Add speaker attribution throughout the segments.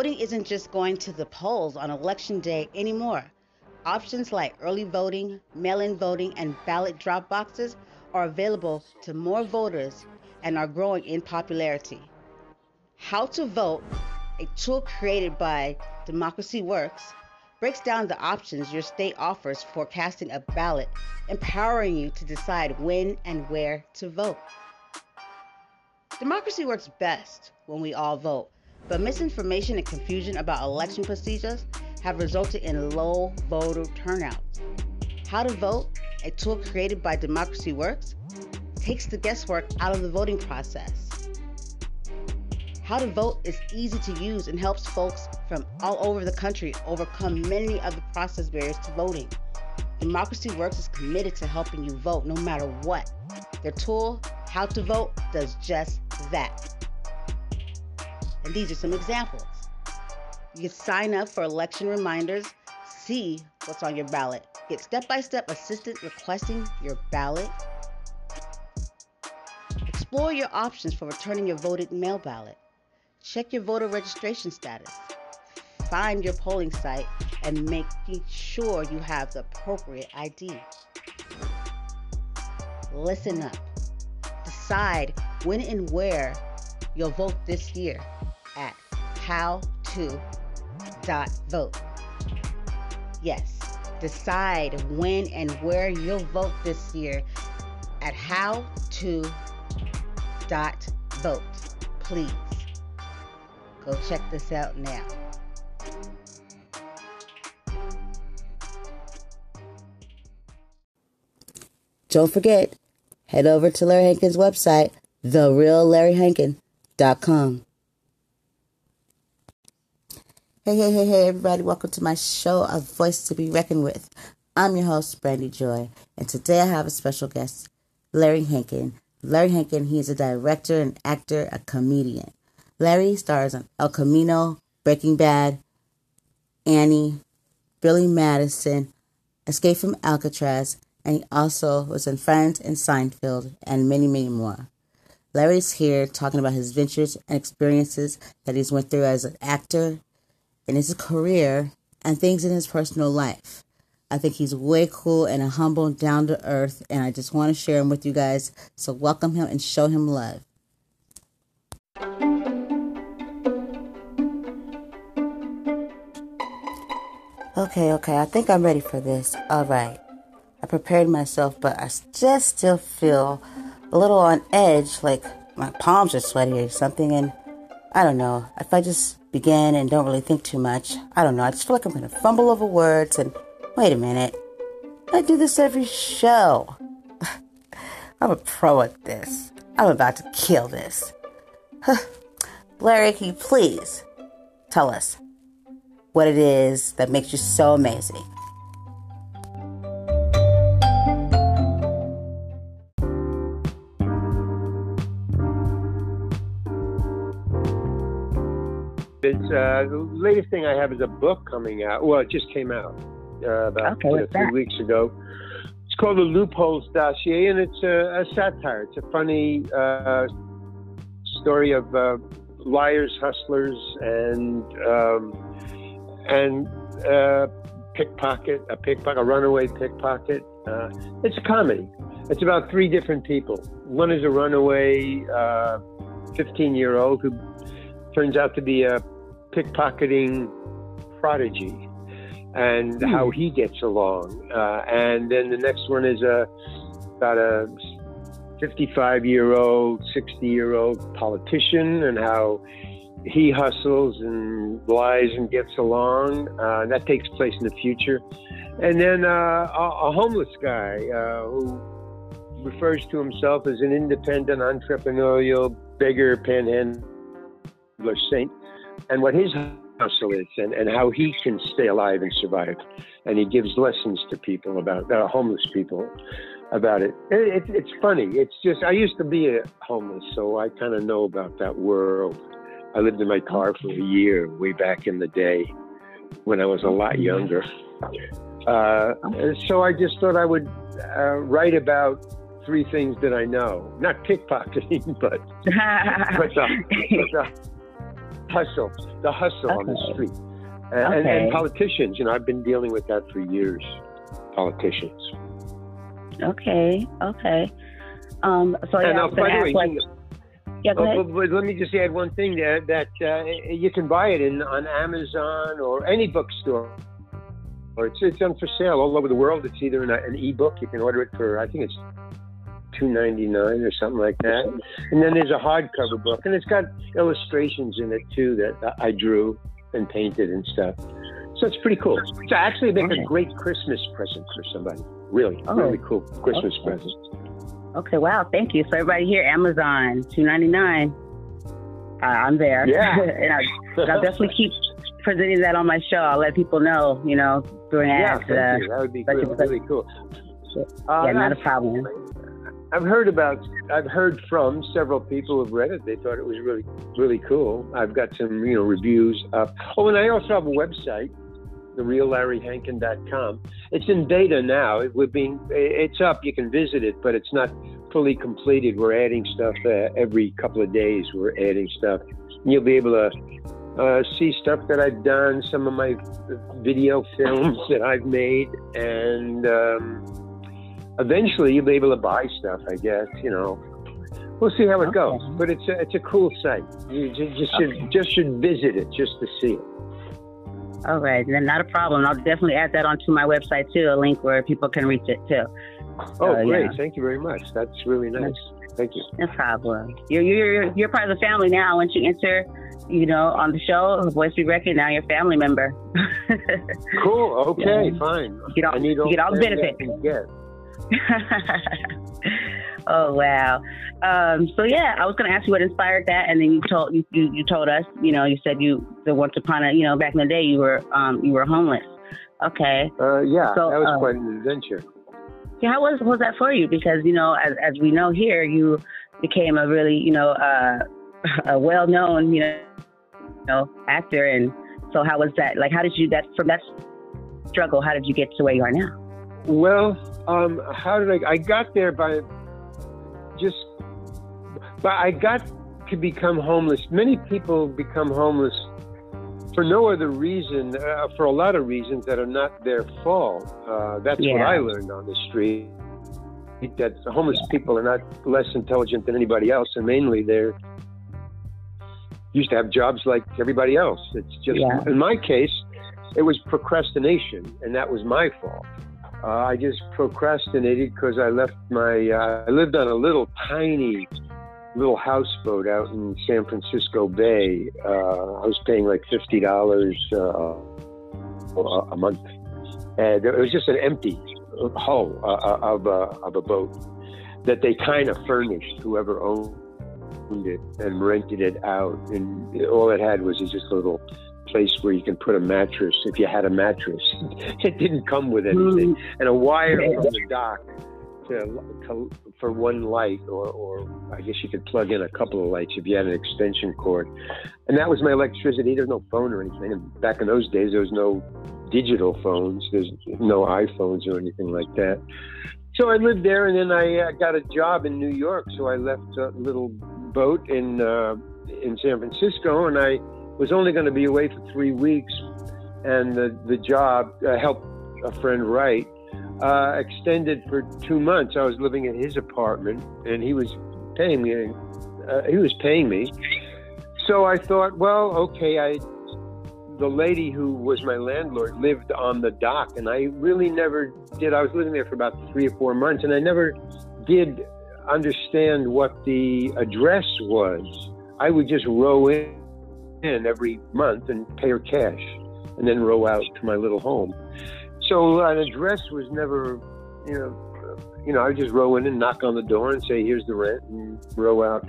Speaker 1: Voting isn't just going to the polls on election day anymore. Options like early voting, mail in voting, and ballot drop boxes are available to more voters and are growing in popularity. How to Vote, a tool created by Democracy Works, breaks down the options your state offers for casting a ballot, empowering you to decide when and where to vote. Democracy works best when we all vote, but misinformation and confusion about election procedures have resulted in low voter turnout. How to Vote, a tool created by Democracy Works, takes the guesswork out of the voting process. How to Vote is easy to use and helps folks from all over the country overcome many of the process barriers to voting. Democracy Works is committed to helping you vote no matter what. Their tool, How to Vote, does just that. And these are some examples. You can sign up for election reminders, see what's on your ballot, get step by step assistance requesting your ballot, explore your options for returning your voted mail ballot, check your voter registration status, find your polling site, and making sure you have the appropriate ID. Listen up. Decide when and where you'll vote this year howto.vote. Yes, decide when and where you'll vote this year at howto.vote. Please go check this out now. Don't forget, head over to Larry Hankin's website, thereallarryhankin.com. Hey, hey, hey, hey, everybody. Welcome to my show, A Voice to Be Reckoned With. I'm your host, Brandy Joy, and today I have a special guest, Larry Hankin. Larry Hankin, he is a director, an actor, a comedian. Larry stars on El Camino, Breaking Bad, Annie, Billy Madison, Escape from Alcatraz, and he also was in Friends and Seinfeld, and many, many more. Larry's here talking about his ventures and experiences that he's went through as an actor, in his career, and things in his personal life. I think he's way cool and a humble, down to earth, and I just want to share him with you guys. So welcome him and show him love. Okay, okay, I think I'm ready for this. All right. I prepared myself, but I just still feel a little on edge, like my palms are sweaty or something. And I don't know, if I just begin and don't really think too much, I don't know, I just feel like I'm going to fumble over words and wait a minute. I do this every show. I'm a pro at this. I'm about to kill this. Larry, can you please tell us what it is that makes you so amazing?
Speaker 2: Uh, the latest thing I have is a book coming out. Well, it just came out uh, about
Speaker 1: Okay,
Speaker 2: three
Speaker 1: that?
Speaker 2: weeks ago. It's called The Loopholes Dossier, and it's a, a satire. It's a funny uh, story of uh, liars, hustlers, and um, and uh, pickpocket, a pickpocket, a runaway pickpocket. Uh, it's a comedy. It's about three different people. One is a runaway 15 year old who turns out to be a pickpocketing prodigy and how he gets along. Uh, and then the next one is a about a 55 year old, 60 year old politician and how he hustles and lies and gets along. Uh, that takes place in the future. And then uh, a, a homeless guy uh, who refers to himself as an independent, entrepreneurial, beggar, panhandler saint, and what his hustle is, and, and how he can stay alive and survive. And he gives lessons to people about uh, homeless people about it. It, it. It's funny. It's just I used to be a homeless, so I kind of know about that world. I lived in my car for a year way back in the day when I was a lot younger. Uh, so I just thought I would uh, write about three things that I know. Not pickpocketing, but but the, but the, hustle, the hustle on the street, and, and,
Speaker 3: Okay.
Speaker 2: and politicians. You know, I've been dealing with that for years. Politicians.
Speaker 3: Okay, okay. Um, so yeah,
Speaker 2: and uh, by the way,
Speaker 3: like, yeah,
Speaker 2: but, but let me just add one thing there that uh, you can buy it in on Amazon or any bookstore. Or it's it's on for sale all over the world. It's either in a, an ebook. You can order it for I think it's two ninety nine or something like that. And then there's a hardcover book, and it's got illustrations in it too that I drew and painted and stuff. So it's pretty cool. So actually, make
Speaker 3: Okay.
Speaker 2: a great Christmas present for somebody. Really,
Speaker 3: Oh.
Speaker 2: really cool Christmas
Speaker 3: Okay.
Speaker 2: present.
Speaker 3: Okay, wow, thank you. So everybody here, Amazon, two ninety nine. Uh, I'm there.
Speaker 2: Yeah.
Speaker 3: and I, I'll definitely keep presenting that on my show. I'll let people know, you know, during
Speaker 2: yeah,
Speaker 3: ads.
Speaker 2: thank
Speaker 3: uh,
Speaker 2: you. That would be
Speaker 3: but
Speaker 2: really, really cool. Uh,
Speaker 3: yeah, not a problem.
Speaker 2: I've heard about, I've heard from several people who've read it. They thought it was really, really cool. I've got some, you know, reviews up. Oh, and I also have a website, thereallarryhankin.com. It's in beta now. It would be, it's up. You can visit it, but it's not fully completed. We're adding stuff uh, every couple of days. We're adding stuff. You'll be able to uh, see stuff that I've done, some of my video films that I've made, and um, eventually you'll be able to buy stuff. I guess you know. We'll see how it
Speaker 3: Okay.
Speaker 2: goes, but it's a, it's a cool site. You ju- just should just should visit it just to see it.
Speaker 3: All right, then not a problem. I'll definitely add that onto my website too, a link where people can reach it too.
Speaker 2: Oh, great!
Speaker 3: yeah.
Speaker 2: Thank you very much. That's really nice. Thank you.
Speaker 3: No problem. You're you're you're part of the family now. Once you enter, you know, on the show, the Voice Be Record, now you're a family member.
Speaker 2: Cool. Okay.
Speaker 3: Yeah.
Speaker 2: Fine.
Speaker 3: You get all-
Speaker 2: I need all
Speaker 3: get all the benefits.
Speaker 2: get.
Speaker 3: oh wow. Um, so yeah, I was going to ask you what inspired that, and then you told you, you, you told us, you know, you said you the once upon a you know back in the day you were um, you were homeless. Okay.
Speaker 2: Uh, yeah,
Speaker 3: So,
Speaker 2: that was
Speaker 3: uh,
Speaker 2: quite an adventure.
Speaker 3: Yeah, how was was that for you? Because you know, as as we know here, you became a really you know uh, a well known you know, you know actor, and so how was that? Like, how did you that from that struggle? How did you get to where you are now?
Speaker 2: Well, um, how did I? I got there by just, but I got to become homeless. Many people become homeless for no other reason, uh, for a lot of reasons that are not their fault. Uh, that's what I learned on the street. That homeless people are not less intelligent than anybody else, and mainly they're used to have jobs like everybody else. It's just,
Speaker 3: Yeah.
Speaker 2: in my case, it was procrastination, and that was my fault. Uh, I just procrastinated because I left my. Uh, I lived on a little tiny, little houseboat out in San Francisco Bay. Uh, I was paying like fifty dollars uh, a month, and it was just an empty hull uh, uh, of a of a boat that they kind of furnished whoever owned it and rented it out, and all it had was just a little place where you can put a mattress if you had a mattress. It didn't come with anything, and a wire from the dock to, to for one light, or, or I guess you could plug in a couple of lights if you had an extension cord, and that was my electricity. There's no phone or anything. And back in those days, there was no digital phones. There's no iPhones or anything like that. So I lived there, and then I uh, got a job in New York. So I left a little boat in uh, in San Francisco, and I was only going to be away for three weeks, and the the job uh, helped a friend write uh, extended for two months. I was living in his apartment, and he was paying me. Uh, he was paying me, so I thought, well, okay. I the lady who was my landlord lived on the dock, and I really never did. I was living there for about three or four months, and I never did understand what the address was. I would just row in in every month and pay her cash and then row out to my little home. So uh, an address was never, you know, uh, you know, I would just row in and knock on the door and say, here's the rent and row out.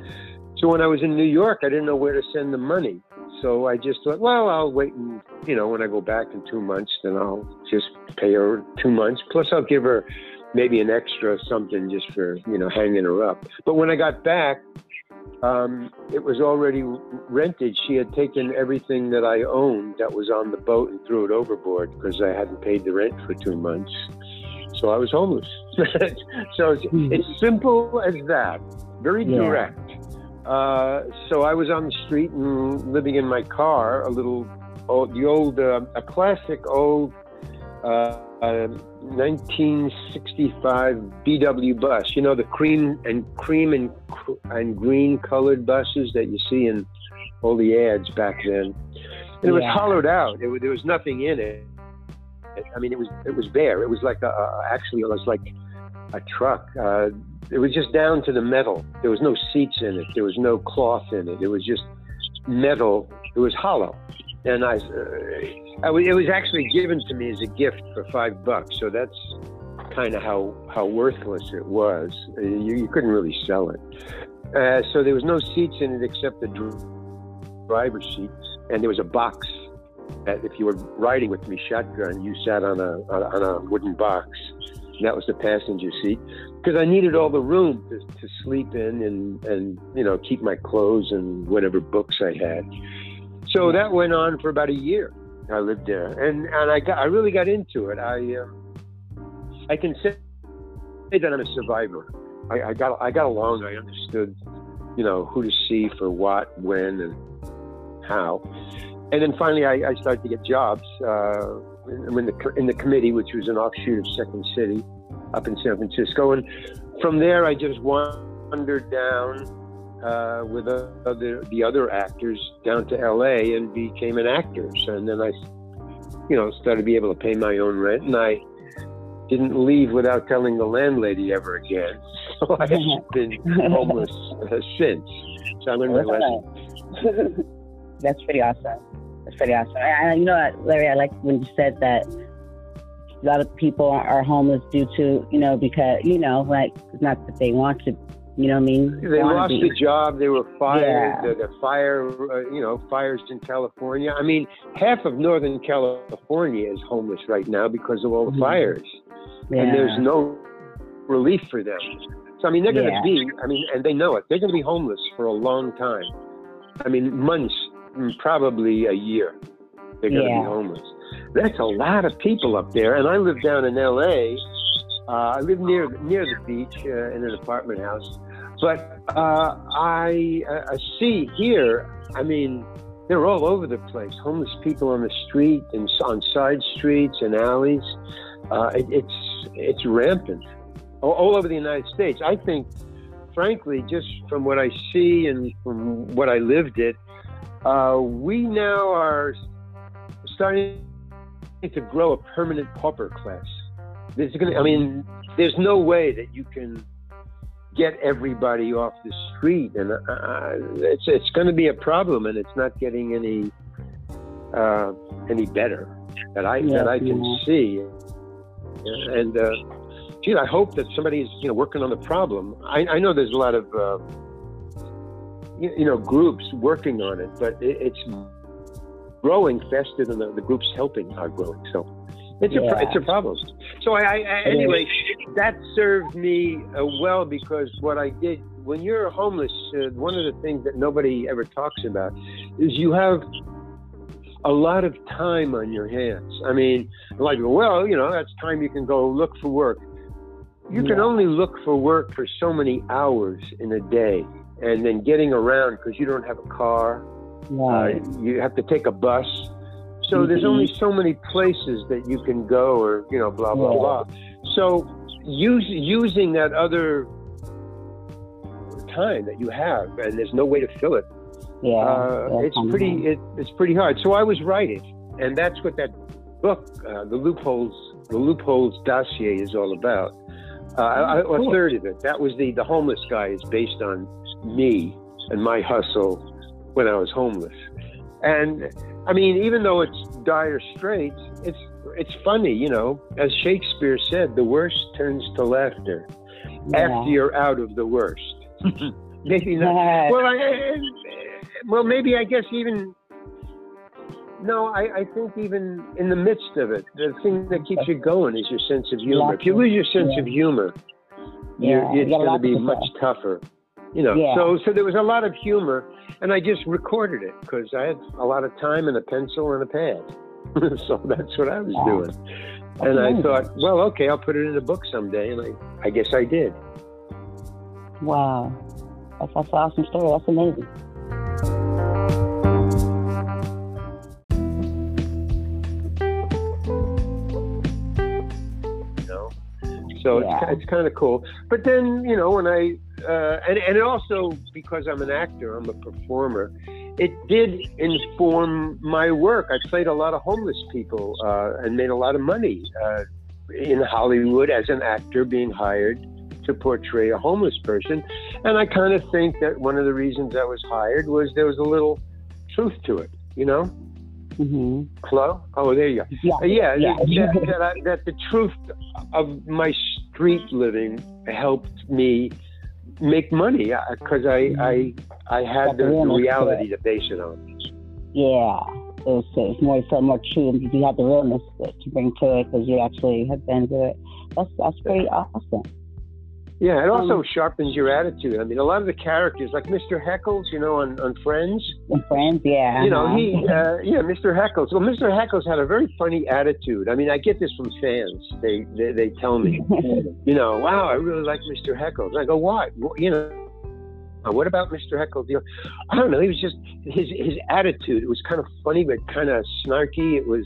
Speaker 2: So when I was in New York, I didn't know where to send the money. So I just thought, well, I'll wait and, you know, when I go back in two months, then I'll just pay her two months. Plus I'll give her maybe an extra something just for, you know, hanging her up. But when I got back, um, it was already rented. She had taken everything that I owned that was on the boat and threw it overboard because I hadn't paid the rent for two months. So I was homeless. so it's, it's simple as that, very
Speaker 3: Yeah.
Speaker 2: direct. Uh, so I was on the street and living in my car, a little old, the old, uh, a classic old uh, 1965 VW bus. You know the cream and cream and and green colored buses that you see in all the ads back then. And it was hollowed out. It, there was nothing in it. I mean, it was it was bare. It was like a, a actually it was like a truck. Uh, it was just down to the metal. There was no seats in it. There was no cloth in it. It was just metal. It was hollow and I, uh, it was actually given to me as a gift for five bucks. So that's kind of how how worthless it was. You, you couldn't really sell it. Uh, so there was no seats in it except the driver's seat, and there was a box. That if you were riding with me shotgun, you sat on a on a wooden box. And that was the passenger seat because I needed all the room to, to sleep in and and you know keep my clothes and whatever books I had. So that went on for about a year. I lived there, and and I got I really got into it. I um, I can say that I'm a survivor. I, I got I got along. I understood, you know, who to see for what, when, and how. And then finally, I, I started to get jobs uh, in, the in the committee, which was an offshoot of Second City, up in San Francisco. And from there, I just wandered down uh, with other, the other actors down to LA and became an actor. So, and then I, you know, started to be able to pay my own rent, and I didn't leave without telling the landlady ever again. So I've been homeless uh, since. So I learned my lesson.
Speaker 3: That's pretty awesome. That's pretty awesome. I, you know, Larry, I like when you said that a lot of people are homeless due to, you know, because, you know, like, not that they want to you know what I mean?
Speaker 2: They lost the job. They were fired. Yeah. The, the fire, uh, you know, fires in California. I mean, half of Northern California is homeless right now because of all the mm-hmm. fires, yeah. and there's no relief for them. So I mean, they're going to yeah. be. I mean, and they know it. They're going to be homeless for a long time. I mean, months, mm, probably a year. They're going to be homeless. That's a lot of people up there. And I live down in L.A. Uh, I live near near the beach uh, in an apartment house, but uh, I, I see here. I mean, they're all over the place. Homeless people on the street and on side streets and alleys. Uh, it, it's it's rampant all, all, over the United States. I think, frankly, just from what I see and from what I lived it, uh, we now are starting to grow a permanent pauper class. There's gonna, I mean, there's no way that you can get everybody off the street, and uh, uh it's it's going to be a problem, and it's not getting any uh, any better that I yeah, that I can yeah. see. And uh, gee, I hope that somebody's you know working on the problem. I, I know there's a lot of uh, you, you, know groups working on it, but it, it's growing faster than the, the groups helping are growing. So it's yeah. a it's a problem. So I, I anyway, that served me uh, well because what I did when you're homeless, uh, one of the things that nobody ever talks about is you have a lot of time on your hands. I mean, like, well, you know, that's time you can go look for work. You yeah. can only look for work for so many hours in a day, and then getting around because you don't have a car. Right. Uh, you have to take a bus so mm-hmm. there's only so many places that you can go, or you know, blah blah blah. So use, using that other time that you have, and there's no way to fill it.
Speaker 3: Yeah,
Speaker 2: uh, it's pretty. It, it's pretty hard. So I was writing, and that's what that book, uh, the loopholes, the loopholes dossier, is all about. Uh, I, a third of it. That was the the homeless guy is based on me and my hustle when I was homeless, and I mean, even though it's dire straits, it's it's funny, you know. As Shakespeare said, the worst turns to laughter yeah. after you're out of the worst. maybe not. well, I, well, maybe I guess even. No, I, I think even in the midst of it, the thing that keeps you going is your sense of humor. If you lose your sense yeah. of humor, yeah. it's going to be much tougher. You know, yeah. so so there was a lot of humor, and I just recorded it because I had a lot of time and a pencil and a pad. so that's what I was doing. And I thought, well, okay, I'll put it in a book someday, and I, I guess I did.
Speaker 3: Wow, That's, that's an awesome story. That's amazing.
Speaker 2: So yeah. it's, it's kind of cool. But then, you know, when I, uh, and, and also because I'm an actor, I'm a performer, it did inform my work. I played a lot of homeless people uh, and made a lot of money uh, in Hollywood as an actor being hired to portray a homeless person. And I kind of think that one of the reasons I was hired was there was a little truth to it, you know?
Speaker 3: Mm-hmm.
Speaker 2: Hello? Oh, there you go.
Speaker 3: Yeah,
Speaker 2: uh, yeah, yeah. That, that, I, that the truth of my street living helped me make money because uh, I, mm-hmm. I I had the, the reality to base it on.
Speaker 3: Yeah, it's, was, it was more so more true. You had the realness to bring to it because you actually have been to it. That's that's pretty awesome.
Speaker 2: Yeah, it also um, sharpens your attitude. I mean, a lot of the characters, like Mr. Heckles, you know, on, on Friends.
Speaker 3: On Friends, yeah.
Speaker 2: You know, he, uh, yeah, Mr. Heckles. Well, Mr. Heckles had a very funny attitude. I mean, I get this from fans. They they, they tell me, you know, wow, I really like Mr. Heckles. I go, why? You know, what about Mr. Heckles? You know, I don't know. He was just his his attitude. It was kind of funny, but kind of snarky. It was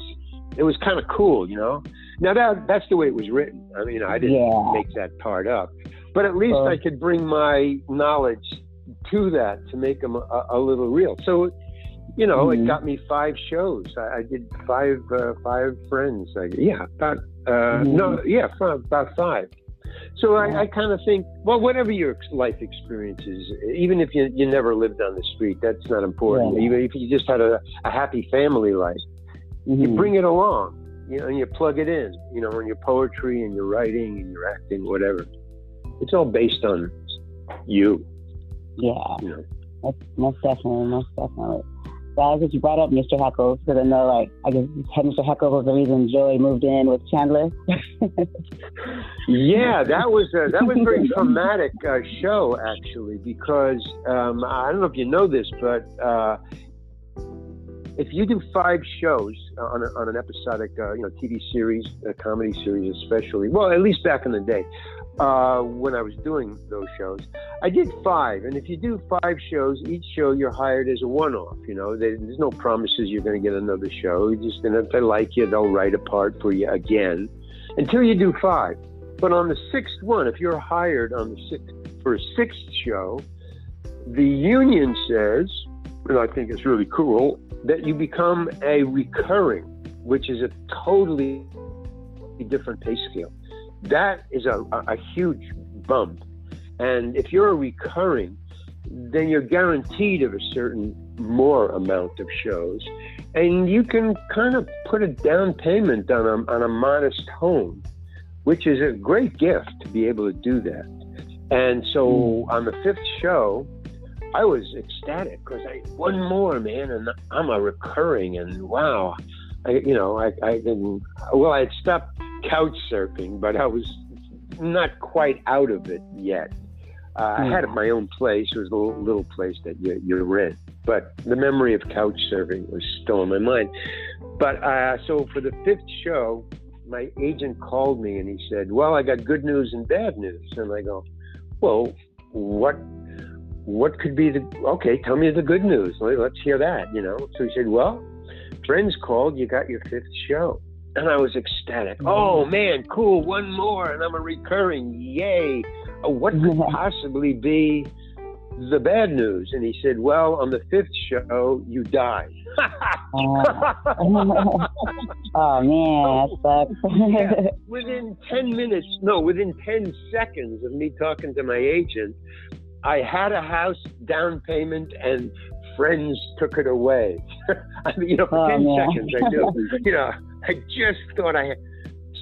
Speaker 2: it was kind of cool, you know. Now that that's the way it was written. I mean, I didn't yeah. make that part up. But at least uh, I could bring my knowledge to that to make them a, a little real. So, you know, mm-hmm. it got me five shows. I, I did five uh, five friends. I, yeah, about uh, mm-hmm. no, yeah, five, about five. So I, I kind of think, well, whatever your life experience is, even if you, you never lived on the street, that's not important. Yeah. Even if you just had a, a happy family life, mm-hmm. you bring it along, you know, and you plug it in, you know, in your poetry and your writing and your acting, whatever it's all based on you.
Speaker 3: Yeah. You know? Most, most definitely, most definitely. Glad that you brought up Mr. Heckles because I know, like, I guess Mr. Heckles was the reason Joey moved in with Chandler.
Speaker 2: yeah, that was a, that was a very traumatic uh, show actually because um, I don't know if you know this, but uh, if you do five shows on, a, on an episodic, uh, you know, TV series, a comedy series, especially, well, at least back in the day, uh, when I was doing those shows. I did five, and if you do five shows, each show you're hired as a one-off. You know, there's no promises you're going to get another show. You just and if they like you, they'll write a part for you again, until you do five. But on the sixth one, if you're hired on the sixth for a sixth show, the union says, and I think it's really cool, that you become a recurring, which is a totally different pay scale that is a, a huge bump. And if you're a recurring, then you're guaranteed of a certain more amount of shows. And you can kind of put a down payment on a, on a modest home, which is a great gift to be able to do that. And so mm. on the fifth show, I was ecstatic because I one more man, and I'm a recurring, and wow, I you know I I didn't well I had stopped couch surfing, but I was not quite out of it yet. Uh, I had hmm. my own place. It was a little, little place that you, you rent, but the memory of couch surfing was still in my mind. But uh, so for the fifth show, my agent called me and he said, "Well, I got good news and bad news." And I go, "Well, what what could be the okay? Tell me the good news. Let's hear that." You know. So he said, "Well, friends called. You got your fifth show." and I was ecstatic. Mm-hmm. Oh man, cool, one more, and I'm a recurring. Yay! Oh, what could possibly be the bad news? And he said, Well, on the fifth show, you die.
Speaker 3: oh. oh man, that sucks.
Speaker 2: yeah. Within ten minutes, no, within ten seconds of me talking to my agent, I had a house down payment and friends took it away. I mean, you know, for oh, 10 man. seconds I knew. You know, I just thought I had.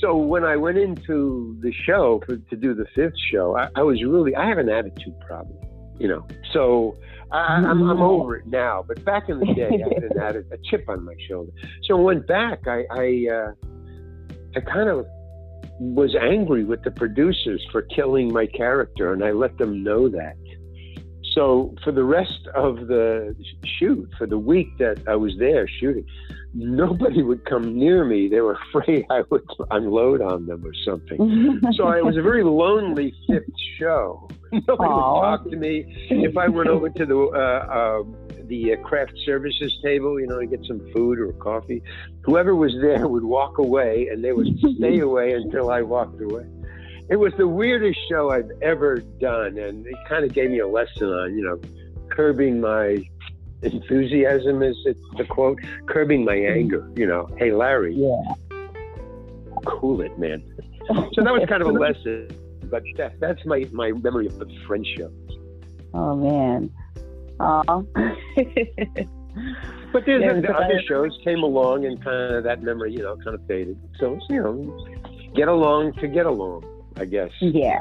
Speaker 2: So when I went into the show for, to do the fifth show, I, I, was really I have an attitude problem, you know. So I, am I'm, I'm over it now. But back in the day, I had an attitude, a chip on my shoulder. So I went back. I I, uh, I kind of was angry with the producers for killing my character, and I let them know that. So for the rest of the shoot, for the week that I was there shooting, nobody would come near me. They were afraid I would unload on them or something. so it was a very lonely fifth show. Nobody Aww. would talk to me. If I went over to the uh, uh, the uh, craft services table, you know, to get some food or coffee, whoever was there would walk away, and they would stay away until I walked away. It was the weirdest show I've ever done, and it kind of gave me a lesson on, you know, curbing my enthusiasm is it the quote? Curbing my anger you know. Hey larry.
Speaker 3: Yeah.
Speaker 2: Cool it man. So that was kind of a lesson but that, that's my my memory of the friendship.
Speaker 3: Oh man. Oh
Speaker 2: but there's the, the other shows came along and kind of that memory you know kind of faded. So you know get along to get along i guess
Speaker 3: yeah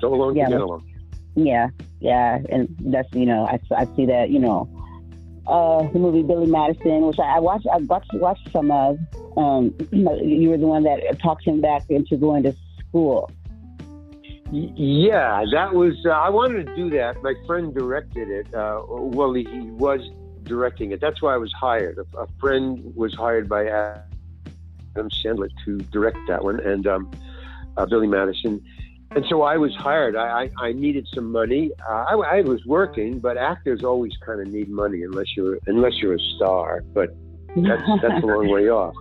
Speaker 2: go along yeah, to get along
Speaker 3: yeah, yeah, and that's you know I, I see that you know uh, the movie Billy Madison, which I, I watched I watched watched some of. Um, you were the one that talked him back into going to school.
Speaker 2: Yeah, that was. Uh, I wanted to do that. My friend directed it. Uh, well, he, he, was directing it. That's why I was hired. A, a, friend was hired by Adam Sandler to direct that one, and um, uh, Billy Madison and so I was hired. I, I, I needed some money. Uh, I, I was working, but actors always kind of need money unless you're unless you're a star. But that's that's a long way off.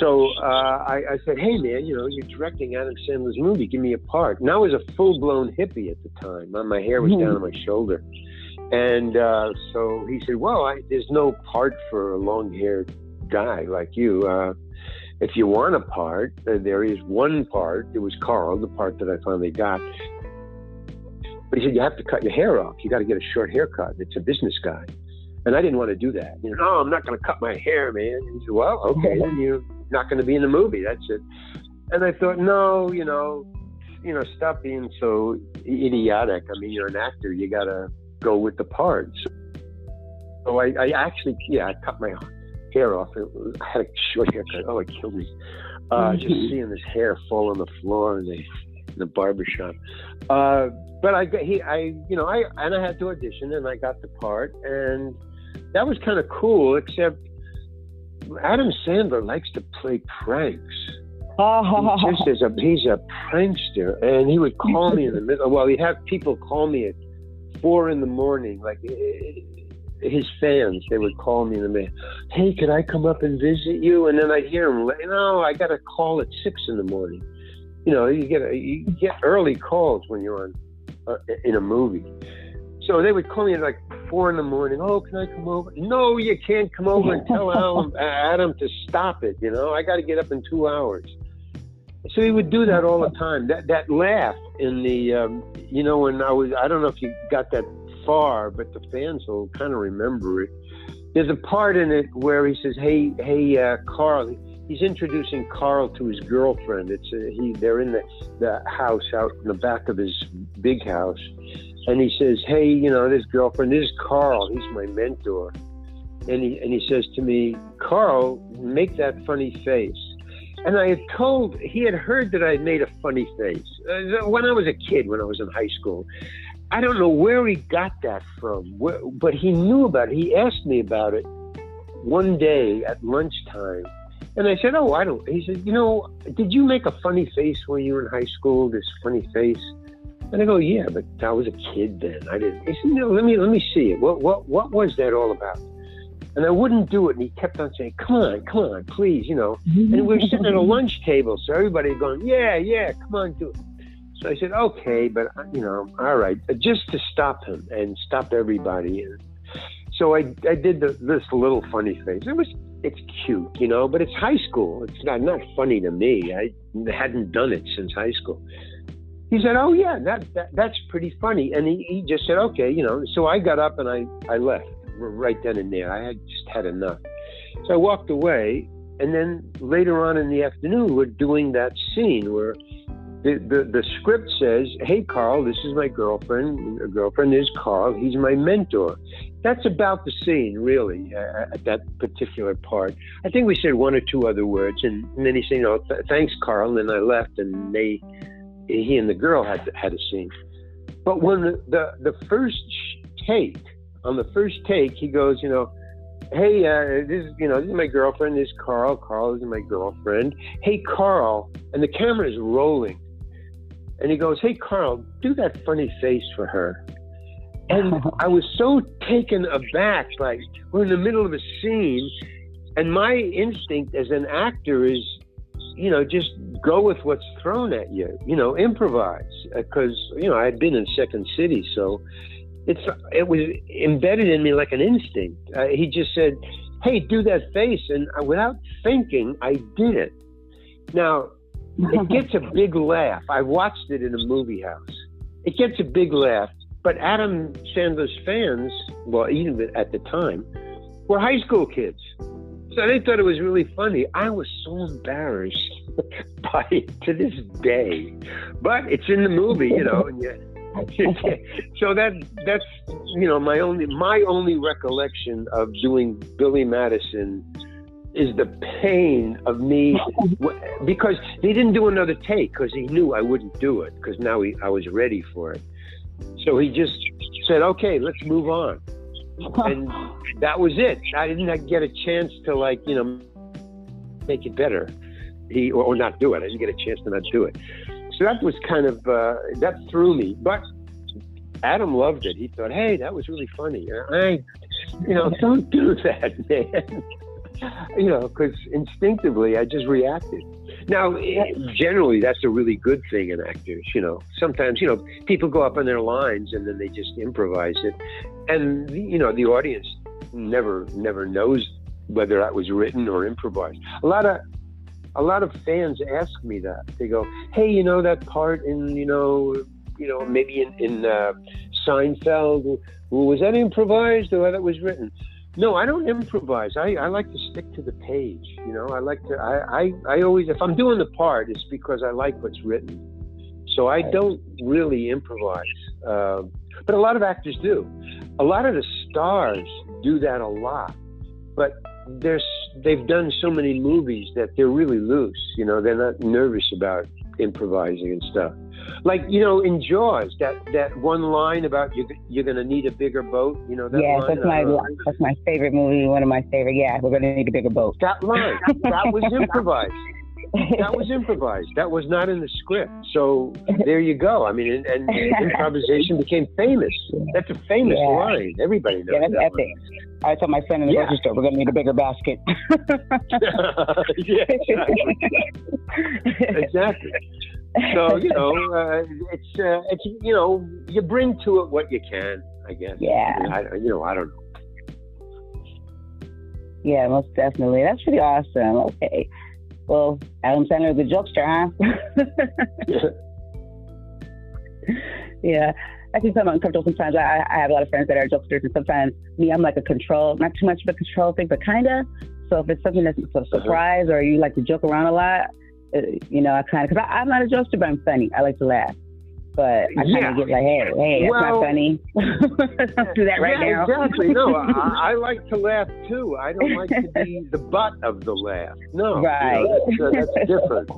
Speaker 2: So uh, I, I said, "Hey man, you know you're directing Adam Sandler's movie. Give me a part." And I was a full blown hippie at the time. My my hair was down on my shoulder, and uh, so he said, "Well, I, there's no part for a long haired guy like you." Uh, if you want a part, uh, there is one part. It was Carl, the part that I finally got. But he said, You have to cut your hair off. You got to get a short haircut. It's a business guy. And I didn't want to do that. You know, no, I'm not going to cut my hair, man. he said, Well, okay, then you're not going to be in the movie. That's it. And I thought, No, you know, you know, stop being so idiotic. I mean, you're an actor. You got to go with the part. So I, I actually, yeah, I cut my hair off. I had a short haircut. Oh, it killed me. Uh, just seeing this hair fall on the floor in the in the barber shop. Uh, but I he I you know I and I had to audition and I got the part and that was kind of cool. Except Adam Sandler likes to play pranks. he just is a he's a prankster, and he would call me in the middle. Well, he'd have people call me at four in the morning, like his fans, they would call me and they, hey, could I come up and visit you? And then I'd hear him, know, I got a call at six in the morning. You know, you get a, you get early calls when you're on uh, in a movie. So they would call me at like four in the morning. Oh, can I come over? No, you can't come over and tell Adam, Adam to stop it. You know, I got to get up in two hours. So he would do that all the time. That that laugh in the, um, you know, when I was, I don't know if you got that far, but the fans will kind of remember it. There's a part in it where he says, "Hey, hey, uh, Carl." He's introducing Carl to his girlfriend. It's a, he. They're in the the house out in the back of his big house, and he says, "Hey, you know, this girlfriend. This is Carl. He's my mentor." And he and he says to me, "Carl, make that funny face." And I had told, he had heard that I made a funny face uh, when I was a kid, when I was in high school. I don't know where he got that from, but he knew about it. He asked me about it one day at lunchtime. And I said, Oh, I don't. He said, You know, did you make a funny face when you were in high school? This funny face? And I go, Yeah, but I was a kid then. I didn't. He said, No, let me let me see it. What what what was that all about? And I wouldn't do it. And he kept on saying, Come on, come on, please, you know. And we were sitting at a lunch table, so everybody going, Yeah, yeah, come on, do it. So I said, okay, but uh, you know, all right, just to stop him and stop everybody. So I, I did the, this little funny face. It was, it's cute, you know, but it's high school. It's not not funny to me. I hadn't done it since high school. He said, oh yeah, that, that that's pretty funny. And he, he just said, okay, you know. So I got up and I I left right then and there. I had just had enough. So I walked away, and then later on in the afternoon, we're doing that scene where the, the, the script says, "Hey, Carl, this is my girlfriend. A girlfriend is Carl. He's my mentor." That's about the scene, really, uh, at that particular part. I think we said one or two other words, and, and then he said, "You know, th- thanks, Carl." And then I left, and they, he and the girl had had a scene. But when the, the, the first take, on the first take, he goes, you know, hey, uh, this is, you know, this is my girlfriend. This is Carl. Carl is my girlfriend. Hey, Carl. And the camera is rolling. And he goes, hey, Carl, do that funny face for her. And I was so taken aback, like we're in the middle of a scene, and my instinct as an actor is, you know, just go with what's thrown at you, you know, improvise. Because you know I had been in Second City, so it's it was embedded in me like an instinct. Uh, he just said, "Hey, do that face," and uh, without thinking, I did it. Now it gets a big laugh. I watched it in a movie house. It gets a big laugh but Adam Sandler's fans, well, even at the time, were high school kids. So they thought it was really funny. I was so embarrassed by it to this day. But it's in the movie, you know, and you, so that that's you know my only my only recollection of doing Billy Madison is the pain of me because he didn't do another take because he knew I wouldn't do it because now he, I was ready for it. So he just said, okay, let's move on. and that was it. I didn't get a chance to like, you know, make it better. He or, or not do it. I didn't get a chance to not do it. So that was kind of uh, that threw me. But Adam loved it. He thought, hey, that was really funny. I, you know, don't do that, man. You know, because instinctively I just reacted. Now, generally, that's a really good thing in actors. You know, sometimes you know people go up on their lines and then they just improvise it, and you know the audience never never knows whether that was written or improvised. A lot of a lot of fans ask me that. They go, "Hey, you know that part in you know you know maybe in in uh, Seinfeld, was that improvised or that was written?" No, I don't improvise. I, I like to stick to the page. You know, I like to. I, I, I always, if I'm doing the part, it's because I like what's written. So I don't really improvise. Uh, but a lot of actors do. A lot of the stars do that a lot. But there's they've done so many movies that they're really loose. You know, they're not nervous about improvising and stuff. Like you know, in Jaws, that that one line about you you're going to need a bigger boat. You know that
Speaker 3: yeah,
Speaker 2: line.
Speaker 3: that's my that's my favorite movie. One of my favorite. Yeah, we're going to need a bigger boat.
Speaker 2: That line that was improvised. that was improvised. That was not in the script. So there you go. I mean, and, and improvisation became famous. That's a famous yeah. line. Everybody knows.
Speaker 3: Yeah, that's
Speaker 2: that
Speaker 3: epic. One. I told my friend in the yeah. grocery store, we're going to need a bigger basket.
Speaker 2: yeah, exactly. exactly so you know, uh, it's uh, it's you know, you bring to it what you can, I guess.
Speaker 3: Yeah.
Speaker 2: I, you know, I don't know.
Speaker 3: Yeah, most definitely. That's pretty awesome. Okay. Well, Adam Sandler, the jokester, huh? yeah. I think I'm uncomfortable sometimes. I, I have a lot of friends that are jokesters, and sometimes me, I'm like a control, not too much of a control thing, but kind of. So if it's something that's a uh-huh. surprise uh-huh. or you like to joke around a lot, Uh, you know, I kind of, because I'm not a jokester, but I'm funny. I like to laugh. But I kind of yeah. get like, hey, hey, that's well, not funny. Don't do that right
Speaker 2: yeah, now. exactly. No, I, I, like to laugh too. I don't like to be the butt of the laugh. No,
Speaker 3: right.
Speaker 2: You know, that's, uh, that's, different.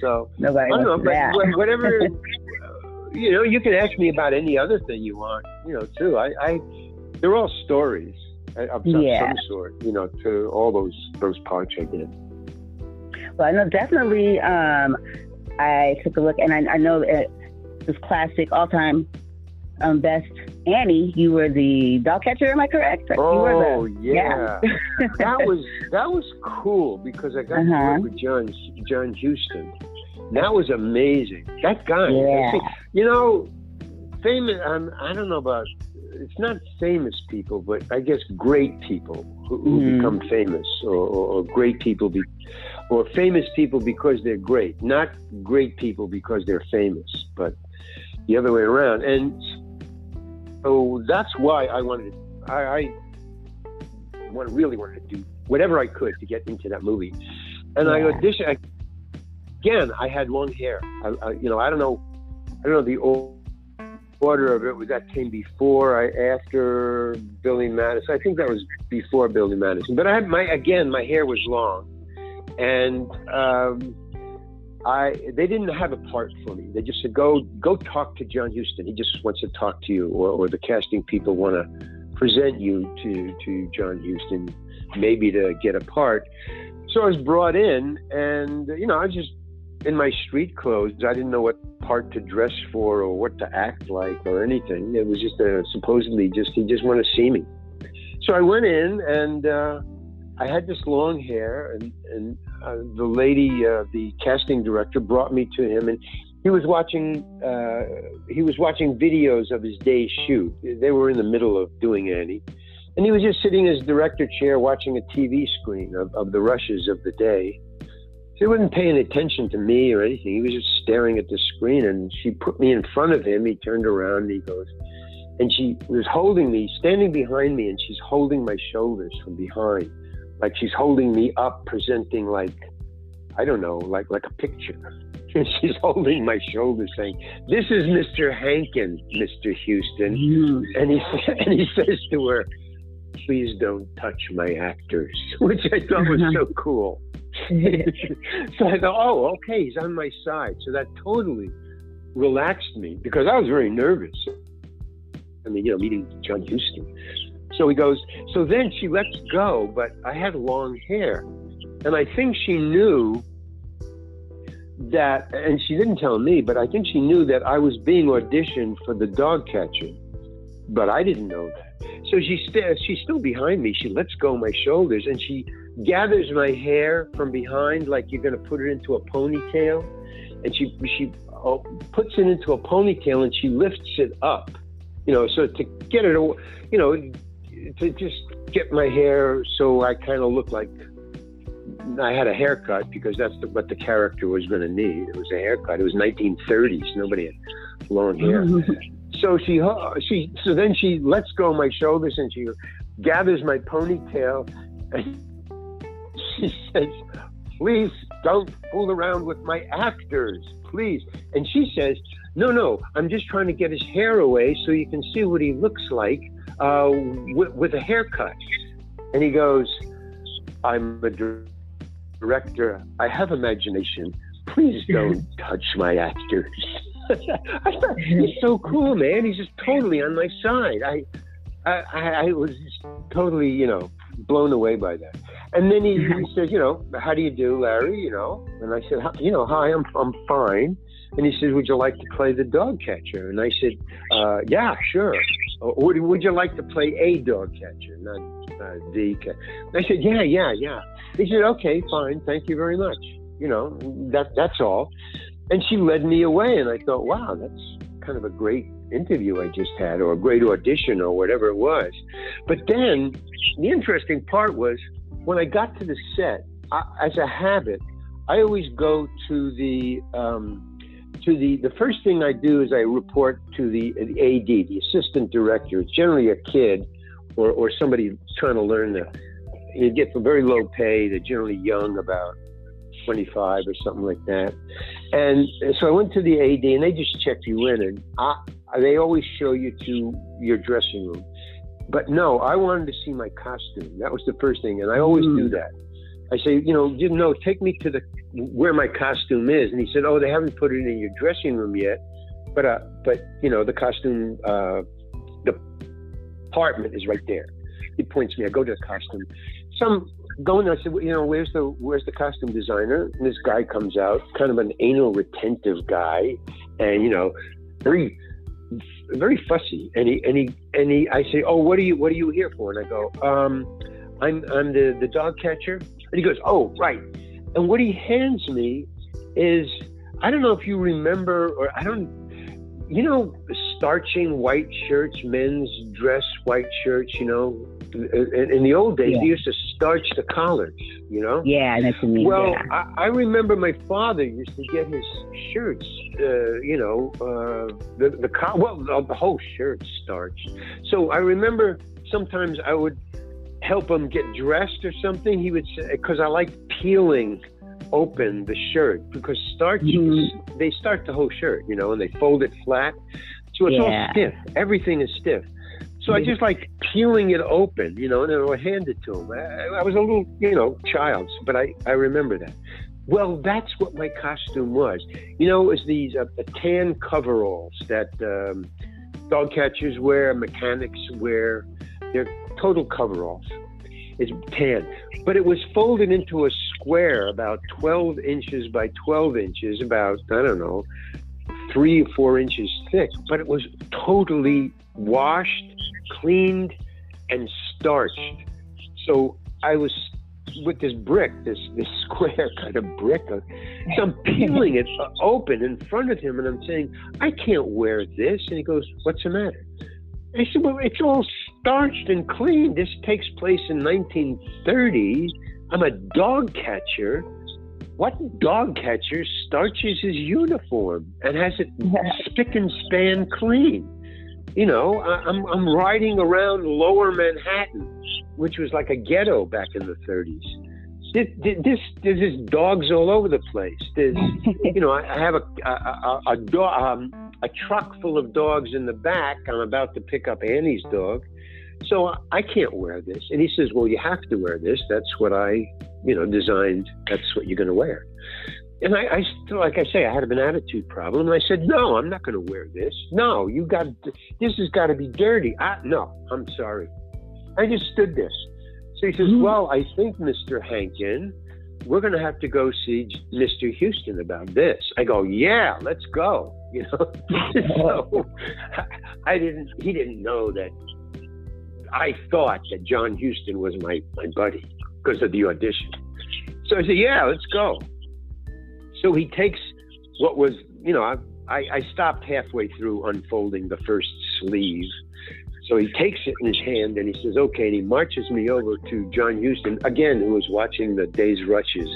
Speaker 2: So
Speaker 3: Nobody
Speaker 2: I don't know,
Speaker 3: but
Speaker 2: whatever. Uh, you know, you can ask me about any other thing you want. You know, too. I, I they're all stories uh, of some, yeah. some sort. You know, to all those those parts I did.
Speaker 3: Well, I know definitely. Um, I took a look, and I, I know it, this classic all-time um, best Annie. You were the dog catcher. Am I correct?
Speaker 2: Oh
Speaker 3: the,
Speaker 2: yeah, yeah. that was that was cool because I got uh-huh. to work with John John Huston. That was amazing. That guy,
Speaker 3: yeah.
Speaker 2: you know, famous. Um, I don't know about. It's not famous people, but I guess great people who, who mm-hmm. become famous, or, or, or great people be, or famous people because they're great, not great people because they're famous, but the other way around. And so that's why I wanted to, I, I really wanted to do whatever I could to get into that movie. And. I auditioned, again, I had long hair. I, I, you know, I don't know, I don't know the order of it. Was that came before, I after Billy Madison? I think that was before Billy Madison. But I had my again, my hair was long, and um, I they didn't have a part for me. They just said go go talk to John Huston. He just wants to talk to you, or, or the casting people want to present you to to John Huston, maybe to get a part. So I was brought in, and you know I was just in my street clothes. I didn't know what part to dress for or what to act like or anything. It was just a, supposedly just he just wanted to see me. So I went in and. Uh, I had this long hair, and, and uh, the lady, uh, the casting director, brought me to him, and he was watching. Uh, he was watching videos of his day's shoot. They were in the middle of doing Annie, and he was just sitting in his director chair watching a TV screen of, of the rushes of the day. So he wasn't paying attention to me or anything. He was just staring at the screen, and she put me in front of him. He turned around, and he goes, and she was holding me, standing behind me, and she's holding my shoulders from behind like she's holding me up, presenting like I don't know, like like a picture. And she's holding my shoulder, saying, "This is Mr. Hankin, Mr. Huston," Mm. And he and he says to her, "Please don't touch my actors," which I thought was so cool. so I thought, "Oh, okay, he's on my side." So that totally relaxed me because I was very nervous. I mean, you know, meeting John Huston. So he goes, so then she lets go, but I had long hair. And I think she knew that, and she didn't tell me, but I think she knew that I was being auditioned for the dog catcher. But I didn't know that. So she st- she's still behind me. She lets go my shoulders and she gathers my hair from behind like you're going to put it into a ponytail. And she, she oh, puts it into a ponytail and she lifts it up you know, so to get it, you know, to just get my hair so I kind of look like I had a haircut because that's the, what the character was going to need. It was a haircut. It was 1930s. Nobody had long hair. Mm-hmm. so she, uh, she, so then she lets go of my shoulders and she gathers my ponytail and she says, "Please don't fool around with my actors, please." And she says, "No, no, I'm just trying to get his hair away so you can see what he looks like." Uh, with, with, a haircut. And he goes, I'm a director. I have imagination. Please don't touch my actors. I thought he's so cool, man. He's just totally on my side. I, I, I was totally, you know, blown away by that. And then he, he says, you know, how do you do, Larry? You know, and I said, you know, hi, I'm, I'm fine. And he says, would you like to play the dog catcher? And I said, uh, yeah, sure. Or would you like to play a dog catcher, not uh, the? I said, yeah, yeah, yeah. He said, okay, fine, thank you very much. You know, that that's all. And she led me away, and I thought, wow, that's kind of a great interview I just had, or a great audition, or whatever it was. But then the interesting part was when I got to the set, I, as a habit, I always go to the um, to the the first thing I do is I report to the, the AD, the assistant director. It's generally a kid or, or somebody trying to learn the. You get for very low pay. They're generally young, about 25 or something like that. And so I went to the AD, and they just check you in, and I, they always show you to your dressing room. But no, I wanted to see my costume. That was the first thing, and I always mm. do that. I say, you know, you know, take me to the where my costume is, and he said, oh, they haven't put it in your dressing room yet, but uh, but you know, the costume uh, department is right there. He points me. I go to the costume. Some going. I said, well, you know, where's the where's the costume designer? And this guy comes out, kind of an anal retentive guy, and you know, very very fussy. And he and he and he. I say, oh, what are you what are you here for? And I go, um, I'm I'm the the dog catcher. And he goes, Oh, right. And what he hands me is I don't know if you remember, or I don't, you know, starching white shirts, men's dress white shirts, you know. In, in the old days, yeah. they used to starch the collars, you know?
Speaker 3: Yeah, that's what I mean.
Speaker 2: Well,
Speaker 3: yeah.
Speaker 2: I, I, remember my father used to get his shirts, uh, you know, uh, the, the, well, the whole shirt starched. So I remember sometimes I would help him get dressed or something, he would say, because I like peeling open the shirt because starch mm-hmm. they start the whole shirt, you know, and they fold it flat. So it's yeah. all stiff. Everything is stiff. So I just like peeling it open, you know, and then I would hand it to him. I, I was a little, you know, child, but I, I remember that. Well, that's what my costume was. You know, it was these uh, the tan coveralls that um, dog catchers wear, mechanics wear. They're total coveralls. It's tan, but it was folded into a square about 12 inches by 12 inches, about I don't know, three or four inches thick. But it was totally washed, cleaned, and starched. So I was with this brick, this this square kind of brick. Uh, so I'm peeling it open in front of him, and I'm saying, "I can't wear this." And he goes, "What's the matter?" I said, "Well, it's all starched and clean. This takes place in 1930. I'm a dog catcher. What dog catcher starches his uniform and has it spick and span clean?" You know, I'm I'm riding around Lower Manhattan which was like a ghetto back in the 30s. This, this, there's just dogs all over the place. There's, you know, I have a a, a, a, dog, um, a truck full of dogs in the back. I'm about to pick up Annie's dog, so I can't wear this. And he says, "Well, you have to wear this. That's what I, you know, designed. That's what you're going to wear." And I, I still, like I say, I had an attitude problem. And I said, "No, I'm not going to wear this. No, you got this has got to be dirty. I, no, I'm sorry." I just stood this. So he says, mm-hmm. Well, I think, Mr. Hankin, we're going to have to go see Mr. Huston about this. I go, Yeah, let's go. You know, so I didn't, he didn't know that I thought that John Huston was my, my buddy because of the audition. So I said, Yeah, let's go. So he takes what was, you know, I, I, I stopped halfway through unfolding the first sleeve so he takes it in his hand and he says, okay, and he marches me over to John Huston, again, who was watching the day's rushes.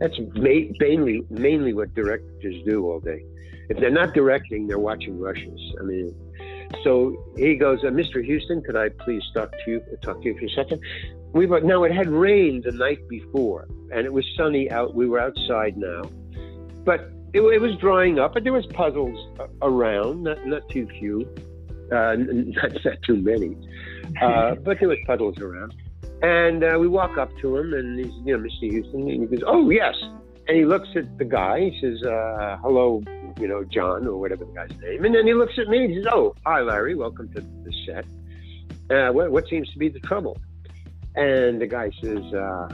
Speaker 2: That's ma- mainly, mainly what directors do all day. If they're not directing, they're watching rushes. I mean, so he goes, uh, Mr. Huston, could I please talk to you, talk to you for a second? We were, now it had rained the night before and it was sunny out. We were outside now, but it, it was drying up, but there was puzzles around, not, not too few uh, not, not too many, uh, but there was puddles around. And uh, we walk up to him, and he's, you know, Mr. Huston, and he goes, "Oh yes," and he looks at the guy. He says, uh, "Hello, you know, John, or whatever the guy's name." And then he looks at me. and He says, "Oh, hi, Larry. Welcome to the set. Uh, what, what seems to be the trouble?" And the guy says, uh,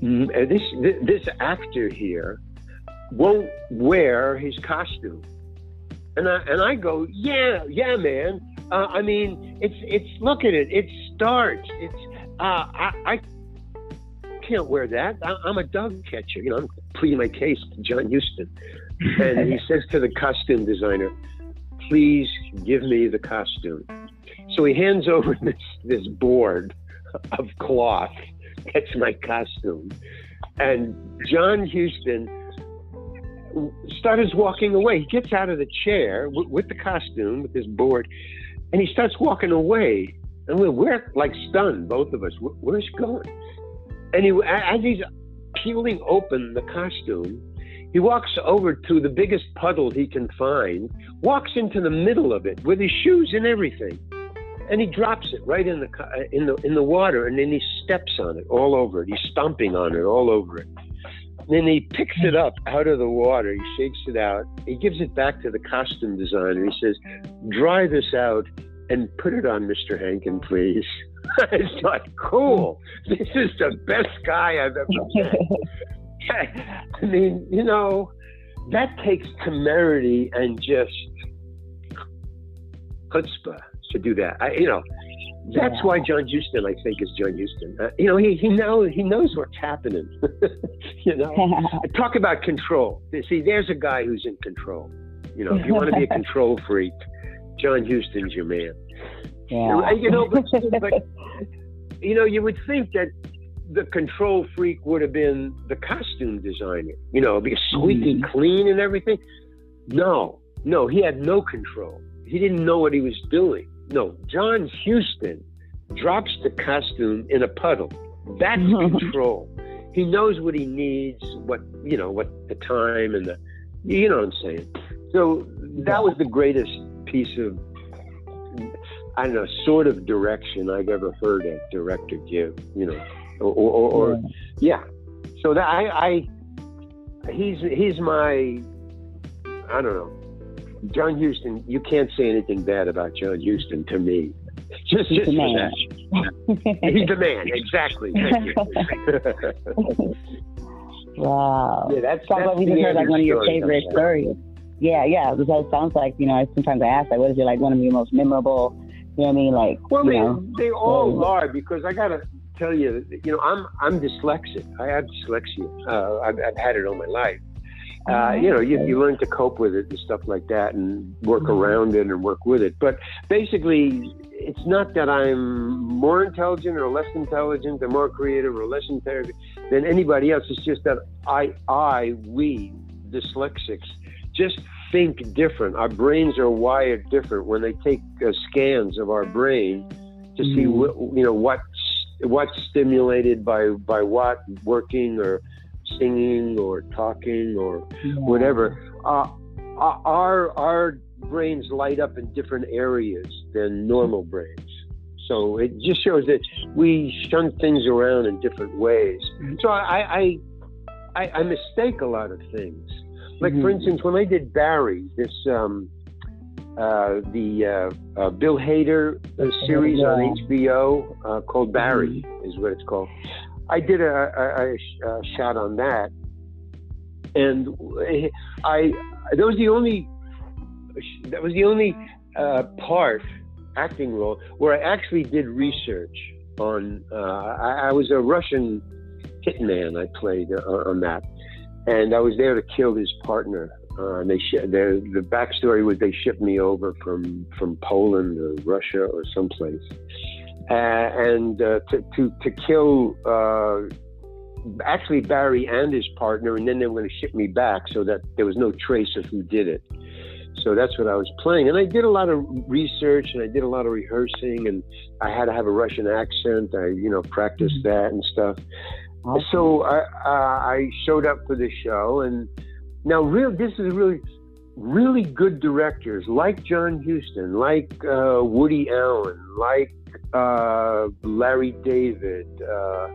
Speaker 2: "This this actor here won't wear his costume." And I and I go, yeah, yeah, man. Uh, I mean, it's it's look at it. It starts. It's uh, I, I can't wear that. I, am a dog catcher. You know, I'm pleading my case to John Huston, and he says to the costume designer, "Please give me the costume." So he hands over this this board of cloth. That's my costume, and John Huston starts walking away. He gets out of the chair w- with the costume, with his board, and he starts walking away. And we're, we're like stunned, both of us. Where's he going? And he, as he's peeling open the costume, he walks over to the biggest puddle he can find, walks into the middle of it with his shoes and everything, and he drops it right in the in the in the water, and then he steps on it all over it. He's stomping on it all over it. Then he picks it up out of the water. He shakes it out. He gives it back to the costume designer. He says, "Dry this out and put it on Mr. Hankin, please." it's like, cool. This is the best guy I've ever met. I mean, you know, that takes temerity and just chutzpah to do that. I, you know, that's why John Huston, I think, is John Huston. Uh, you know, he he knows he knows what's happening. you know, talk about control. See, there's a guy who's in control. You know, if you want to be a control freak, John Huston's your man. Yeah. You know, but, but you know, you would think that the control freak would have been the costume designer. You know, be squeaky mm. clean and everything. No, no, he had no control. He didn't know what he was doing no, John Huston drops the costume in a puddle. That's control. He knows what he needs, what you know, what the time and the, you know what I'm saying. So that was the greatest piece of, I don't know, sort of direction I've ever heard a director give. You know, or, or, or yeah. So that I, I he's he's my I don't know. John Huston, you can't say anything bad about John Huston to me. Just,
Speaker 3: He's
Speaker 2: just
Speaker 3: the man.
Speaker 2: that. He's the man, exactly.
Speaker 3: Wow.
Speaker 2: yeah, that's,
Speaker 3: Sounds
Speaker 2: that's
Speaker 3: like we just heard like one of your favorite stories. Yeah, yeah. Because it sounds like you know. I- Sometimes I ask like, what is your like one of your most memorable? You know what I mean? Like,
Speaker 2: Well, they,
Speaker 3: know.
Speaker 2: they all
Speaker 3: Yeah.
Speaker 2: are because I gotta tell you, you know, I'm I'm dyslexic. I have dyslexia. Uh, I've, I've had it all my life. Uh, you know, you, you learn to cope with it and stuff like that, and work
Speaker 3: Mhm.
Speaker 2: around it and work with it. But basically, it's not that I'm more intelligent or less intelligent, or more creative or less intelligent than anybody else. It's just that I, I, we, dyslexics, just think different. Our brains are wired different. When they take uh, scans of our brain to see,
Speaker 3: Mhm.
Speaker 2: wh- you know, what's what's stimulated by by what, working or singing or talking or
Speaker 3: Yeah.
Speaker 2: whatever. Uh, our our brains light up in different areas than normal brains. So it just shows that we shunt things around in different ways. So I I, I, I mistake a lot of things. Like for
Speaker 3: Mhm.
Speaker 2: instance, when I did Barry, this um, uh, the uh, uh, Bill Hader uh, series on HBO uh, called Barry is what it's called. I did a, a, a, shot on that, and I that was the only that was the only uh, part acting role where I actually did research on. Uh, I, I was a Russian hitman. I played uh, on that, and I was there to kill his partner. Uh, and they sh- the backstory was they shipped me over from from Poland or Russia or someplace, and uh, to to to kill. Uh, actually Barry and his partner, and then they were going to ship me back so that there was no trace of who did it. So that's what I was playing, and I did a lot of research and I did a lot of rehearsing, and I had to have a Russian accent. I, you know, practiced that and stuff.
Speaker 3: Awesome.
Speaker 2: So I, uh, I showed up for the show, and now real this is really, really good directors like John Huston, like uh, Woody Allen, like uh, Larry David, uh,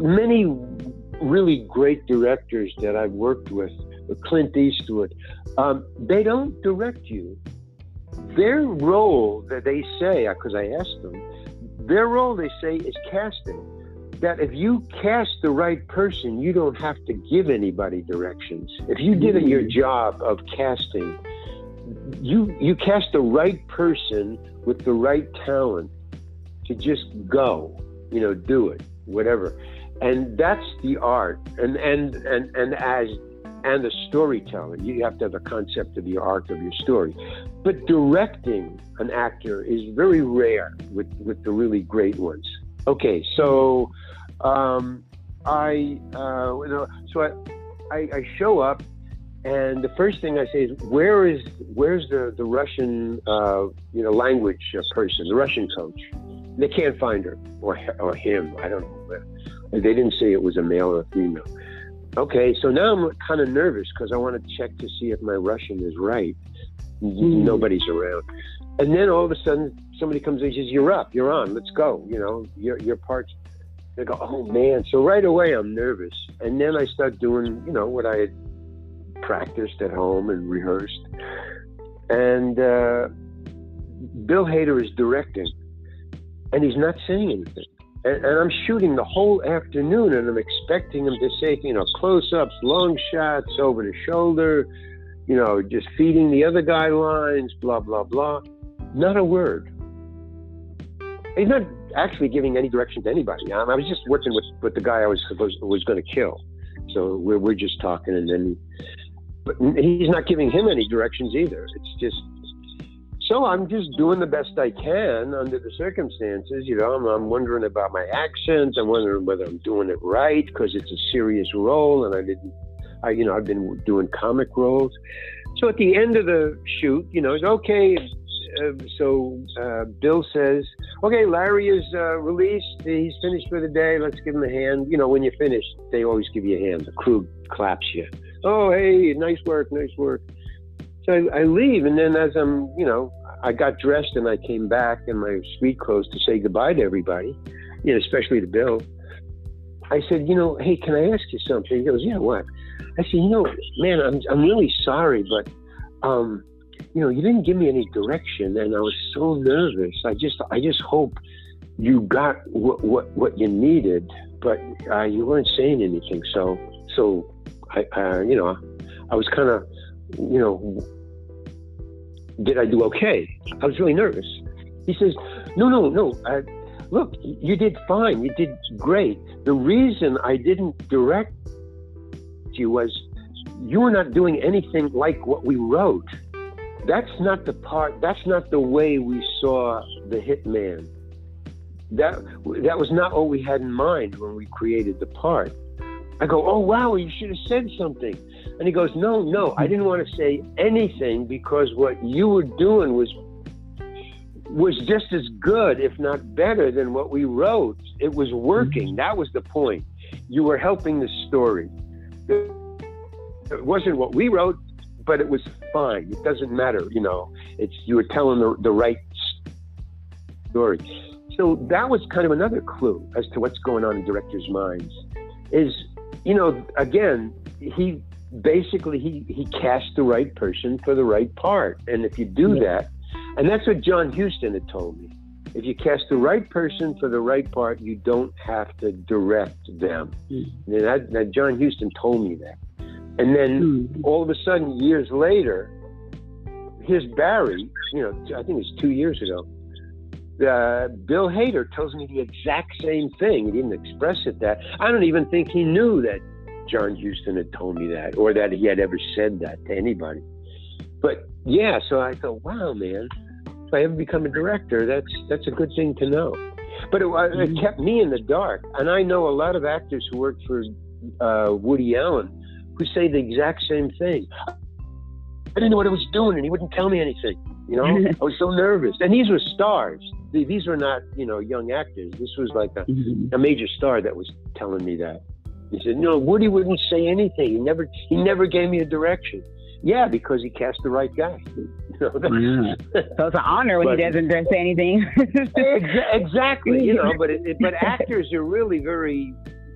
Speaker 2: many really great directors that I've worked with, Clint Eastwood. Um, they don't direct you. Their role that they say, because I asked them, their role they say is casting that if you cast the right person, you don't have to give anybody directions. If you did your job of casting, you you cast the right person with the right talent to just go, you know, do it, whatever. And that's the art. And and and and as and the storyteller, you have to have a concept of the arc of your story. But directing an actor is very rare with with the really great ones. Okay, so um, I uh, you know, so I, I I show up, and the first thing I say is, "Where is where's the the Russian uh, you know language person, the Russian coach?" They can't find her or or him. I don't know. They didn't say it was a male or a female. Okay, so now I'm kind of nervous because I want to check to see if my Russian is right. Nobody's around. And then all of a sudden, somebody comes in and says, You're up, you're on, let's go. You know, your, your part's. They go, Oh man. So right away, I'm nervous. And then I start doing, you know, what I had practiced at home and rehearsed. And uh, Bill Hader is directing, and he's not saying anything. And, and I'm shooting the whole afternoon, and I'm expecting him to say, you know, close ups, long shots, over the shoulder, you know, just feeding the other guy lines, blah, blah, blah. Not a word. He's not actually giving any direction to anybody. I, I was just working with, with the guy I was supposed was going to kill. So we're, we're just talking, and then, but he's not giving him any directions either. It's just, so I'm just doing the best I can under the circumstances. You know, I'm, I'm wondering about my accents. I'm wondering whether I'm doing it right because it's a serious role, and I didn't. I, you know, I've been doing comic roles. So at the end of the shoot, you know, it's okay. Uh, so uh, Bill says, "Okay, Larry is uh, released. He's finished for the day. Let's give him a hand." You know, when you're finished, they always give you a hand. The crew claps you. Oh, hey, nice work, nice work. So I, I leave, and then as I'm, you know, I got dressed and I came back in my street clothes to say goodbye to everybody, you know, especially to Bill. I said, you know, hey, can I ask you something? He goes, yeah, what? I said, you know, man, I'm I'm really sorry, but um, you know, you didn't give me any direction, and I was so nervous. I just I just hope you got what what, what you needed, but uh, you weren't saying anything. So so I uh, you know I was kind of you know did I do okay? I was really nervous. He says, no no no. Uh, look, you did fine. You did great. The reason I didn't direct you was you were not doing anything like what we wrote. That's not the part. That's not the way we saw the hitman that that was not what we had in mind when we created the part. I go, oh wow, you should have said something. And he goes, no, no, I didn't want to say anything because what you were doing was was just as good, if not better, than what we wrote. It was working. Mm-hmm. That was the point. You were helping the story. It wasn't what we wrote, but it was fine. It doesn't matter, you know. It's you were telling the, the right story so that was kind of another clue as to what's going on in directors' minds. Is you know, again, he basically he he cast the right person for the right part, and if you do yeah. that, and that's what John Huston had told me. If you cast the right person for the right part, you don't have to direct them. Mm-hmm. And that, that John Huston told me that. And then mm-hmm. all of a sudden, years later, here's Barry. You know, I think it was two years ago uh, Bill Hader tells me the exact same thing. He didn't express it that. I don't even think he knew that John Huston had told me that or that he had ever said that to anybody. But yeah, so I thought, wow, man, if I ever become a director, that's that's a good thing to know. But it, it mm-hmm. kept me in the dark, and I know a lot of actors who worked for uh, Woody Allen who say the exact same thing. I didn't know what I was doing, and he wouldn't tell me anything. You know, I was so nervous. And these were stars. These were not, you know, young actors. This was like a, mm-hmm. a major star that was telling me that. He said, "No, Woody wouldn't say anything. He never, he never gave me a direction." Yeah, because he cast the right guy.
Speaker 3: You know, yeah. So it's an honor when but, he doesn't say anything.
Speaker 2: exa- exactly, you know. But it, but actors are really very,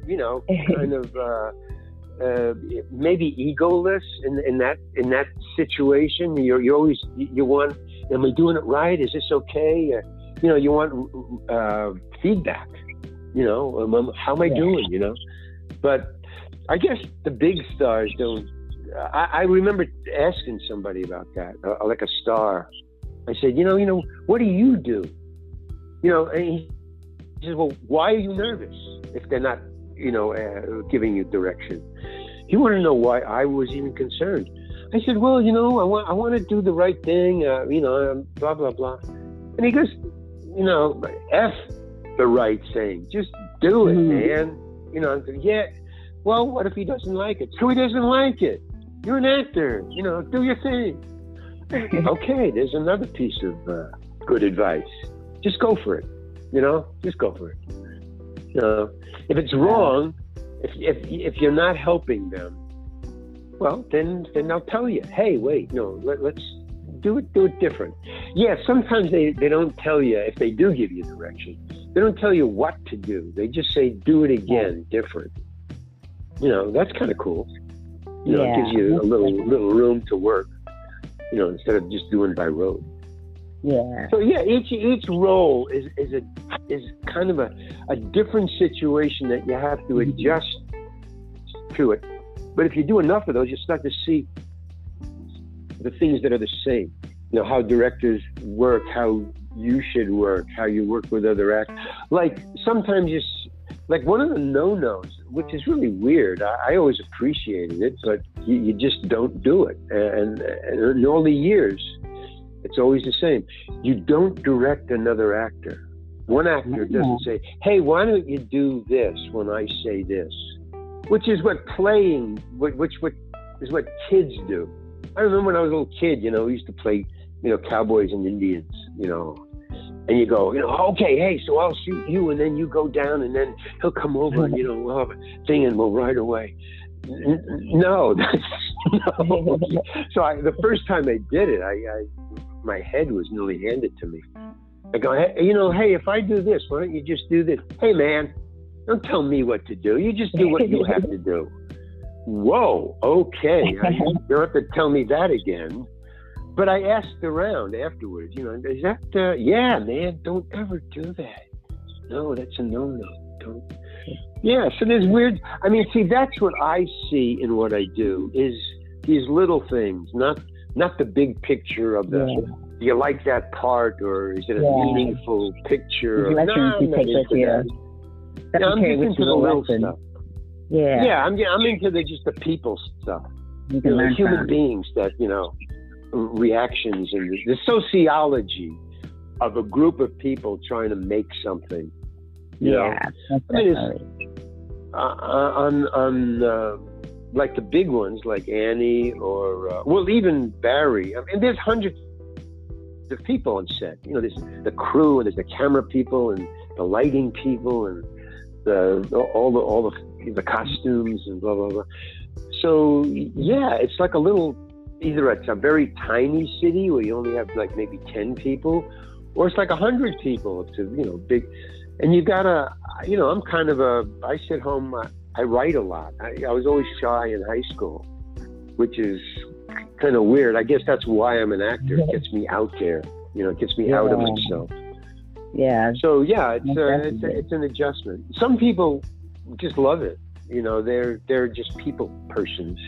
Speaker 2: you know, kind of. Uh, uh, maybe egoless in, in that in that situation. You you always you want, am I doing it right? Is this okay? Uh, you know, you want uh, feedback. You know, um, um, how am I yeah. doing? You know, but I guess the big stars don't. I, I remember asking somebody about that, uh, like a star. I said, you know, you know, what do you do? You know, and he says, well, why are you nervous if they're not you know, uh, giving you direction. He wanted to know why I was even concerned. I said, well, you know, I want, I want to do the right thing, uh, you know, um, blah, blah, blah. And he goes, you know, F the right thing. Just do it, mm-hmm. man. You know, said, yeah. Well, what if he doesn't like it? So he doesn't like it. You're an actor. You know, do your thing. okay, there's another piece of uh, good advice. Just go for it. You know, just go for it. You know, if it's wrong, if, if, if you're not helping them, well, then then they'll tell you, hey, wait, no, let, let's do it do it different. Yeah, sometimes they, they don't tell you if they do give you direction. They don't tell you what to do. They just say do it again, different. You know, that's kind of cool. You know, yeah. it gives you a little little room to work. You know, instead of just doing by rote.
Speaker 3: Yeah.
Speaker 2: So yeah, each each role is is a is kind of a, a different situation that you have to mm-hmm. adjust to it. But if you do enough of those, you start to see the things that are the same. You know how directors work, how you should work, how you work with other actors. Like sometimes you, like one of the no-nos, which is really weird. I, I always appreciated it, but you, you, just don't do it. And, and in all the years, it's always the same. You don't direct another actor. One actor doesn't say, "Hey, why don't you do this when I say this?" Which is what playing, which what is what kids do. I remember when I was a little kid, you know, we used to play, you know, cowboys and Indians, you know, and you go, you know, okay, hey, so I'll shoot you, and then you go down, and then he'll come over, and you know, we'll have a thing, and we'll ride away. No, that's no. so I, the first time I did it, I, I my head was nearly handed to me. I go, hey, you know, hey, if I do this, why don't you just do this? Hey, man, don't tell me what to do. You just do what you have to do. whoa, okay. you don't have to tell me that again. But I asked around afterwards, you know, is that, uh, yeah, man, don't ever do that. No, that's a no no. Don't. Yeah, so there's weird. I mean, see, that's what I see in what I do is these little things, not not the big picture of the. Yeah. Do you like that part, or is it a yeah. meaningful picture?
Speaker 3: Lessons no, you take with you. Yeah,
Speaker 2: I'm just into the little lesson. stuff.
Speaker 3: Yeah.
Speaker 2: Yeah, I'm I'm into the just the people stuff. You can you know, learn human from. beings that you know reactions and the sociology of a group of people trying to make something. You
Speaker 3: yeah,
Speaker 2: know? I mean, uh, uh, on on uh, like the big ones like Annie or uh, well even Barry. I mean, there's hundreds of people on set. You know, there's the crew and there's the camera people and the lighting people and the all the all the the costumes and blah blah blah. So yeah, it's like a little either it's a very tiny city where you only have like maybe 10 people or it's like a 100 people it's a you know big and you've gotta you know i'm kind of a i sit home i, I write a lot I, I, was always shy in high school which is kind of weird i guess that's why i'm an actor it gets me out there you know it gets me yeah. out of myself
Speaker 3: yeah
Speaker 2: so yeah it's a, uh, it's, a, it's an adjustment some people just love it you know they're they're just people persons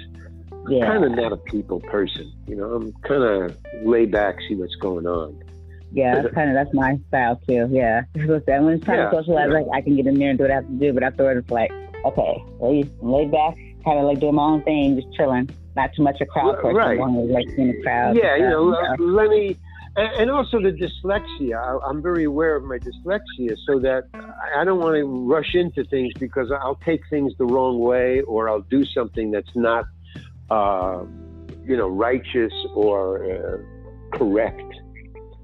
Speaker 2: yeah. kind of not a people person. You know, I'm kind of lay back, see what's going on.
Speaker 3: Yeah, that's uh, kind of that's my style too. Yeah, when it's time yeah, to socialize, yeah. like I can get in there and do what I have to do, but afterwards, it's like, okay, lay, lay back, kind of like doing my own thing, just chilling. Not too much a crowd person. Right. Like in the crowd.
Speaker 2: Yeah, you know, you know, let me. And also the dyslexia. I, I'm very aware of my dyslexia, so that I don't want to rush into things because I'll take things the wrong way, or I'll do something that's not uh, you know, righteous or uh, correct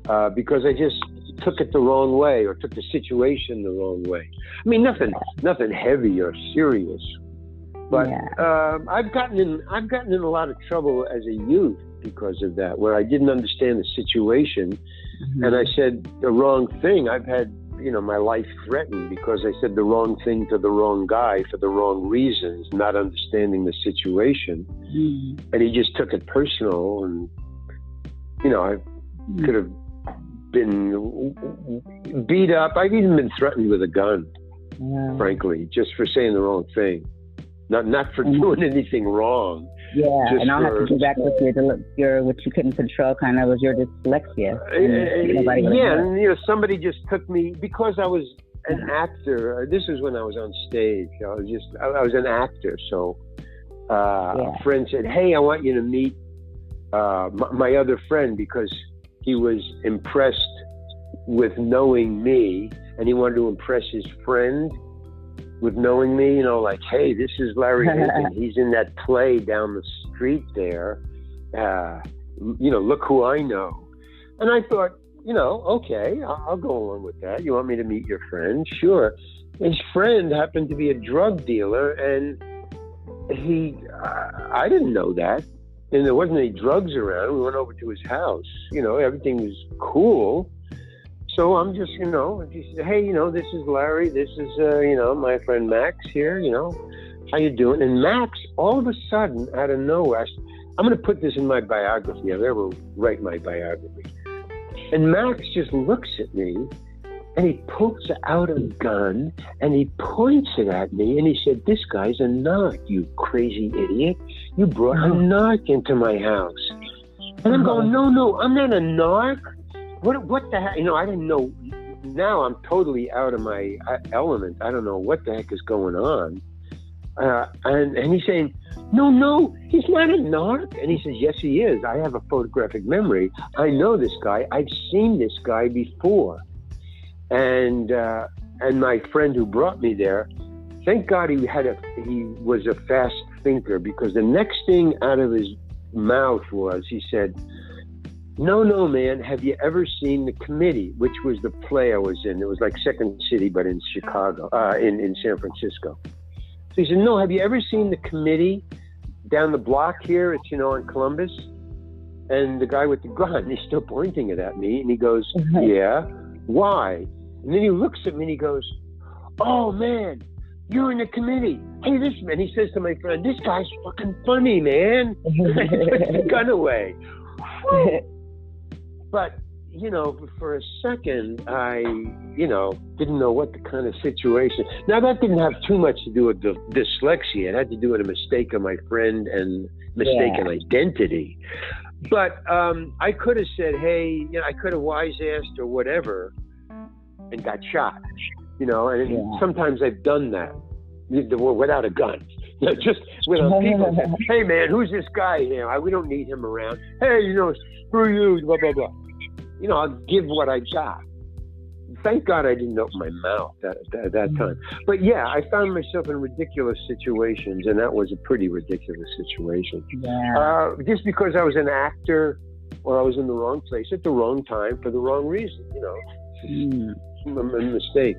Speaker 2: uh, because I just took it the wrong way or took the situation the wrong way. I mean, nothing, nothing heavy or serious, but yeah. um, I've gotten in, I've gotten in a lot of trouble as a youth because of that, where I didn't understand the situation, mm-hmm. and I said the wrong thing. I've had you know, my life threatened because I said the wrong thing to the wrong guy for the wrong reasons, not understanding the situation. Mm. And he just took it personal. And, you know, I mm. could have been beat up. I've even been threatened with a gun, yeah. frankly, just for saying the wrong thing. Not, not for mm. doing anything wrong.
Speaker 3: Yeah, Just and I'll have to go back with your, your what you couldn't control kind of was your dyslexia.
Speaker 2: Uh, yeah, and you know somebody just took me because I was an actor. Uh, this is when I was on stage. I was just I, I was an actor, so uh, yeah. a friend said, "Hey, I want you to meet uh, my, my other friend because he was impressed with knowing me, and he wanted to impress his friend." With knowing me, you know, like, hey, this is Larry Hankin. He's in that play down the street there. Uh, you know, look who I know. And I thought, you know, okay, I'll, I'll go along with that. You want me to meet your friend? Sure. His friend happened to be a drug dealer, and he, uh, I didn't know that. And there wasn't any drugs around. We went over to his house. You know, everything was cool so I'm just, you know, he said, hey, you know, this is Larry. This is, uh, you know, my friend Max here. You know, how you doing? And Max, all of a sudden, out of nowhere, I'm going to put this in my biography. I'll ever write my biography. And Max just looks at me and he pulls out a gun and he points it at me and he said, This guy's a narc, you crazy idiot. You brought a narc into my house. And I'm going, No, no, I'm not a narc what what the heck? You know, I didn't know. Now I'm totally out of my uh, element. I don't know what the heck is going on. Uh, and and he's saying, no, no, he's not a narc. And he says, yes, he is. I have a photographic memory. I know this guy. I've seen this guy before. And uh, and my friend who brought me there, thank God he had a he was a fast thinker because the next thing out of his mouth was he said no, no, man. Have you ever seen The Committee, which was the play I was in? It was like Second City, but in Chicago, uh, in, in San Francisco. So he said, No, have you ever seen The Committee down the block here? It's, you know, in Columbus. And the guy with the gun, he's still pointing it at me. And he goes, Yeah. Why? And then he looks at me and he goes, Oh, man, you're in the committee. Hey, this man, he says to my friend, this guy's fucking funny, man. He puts the gun away. but, you know, for a second, I, you know, didn't know what the kind of situation. Now, that didn't have too much to do with the dyslexia. It had to do with a mistake of my friend and mistaken yeah. identity. But um, I could have said, hey, you know, I could have wise asked or whatever and got shot you know, and yeah. sometimes I've done that without a gun. Just with people. hey man, who's this guy? You know, we don't need him around. Hey, you know, screw you, blah blah blah. You know, I'll give what I got. Thank God I didn't open my mouth at, at that time. But yeah, I found myself in ridiculous situations, and that was a pretty ridiculous situation.
Speaker 3: Yeah.
Speaker 2: Uh, just because I was an actor, or I was in the wrong place at the wrong time for the wrong reason. You know. Mm a mistake.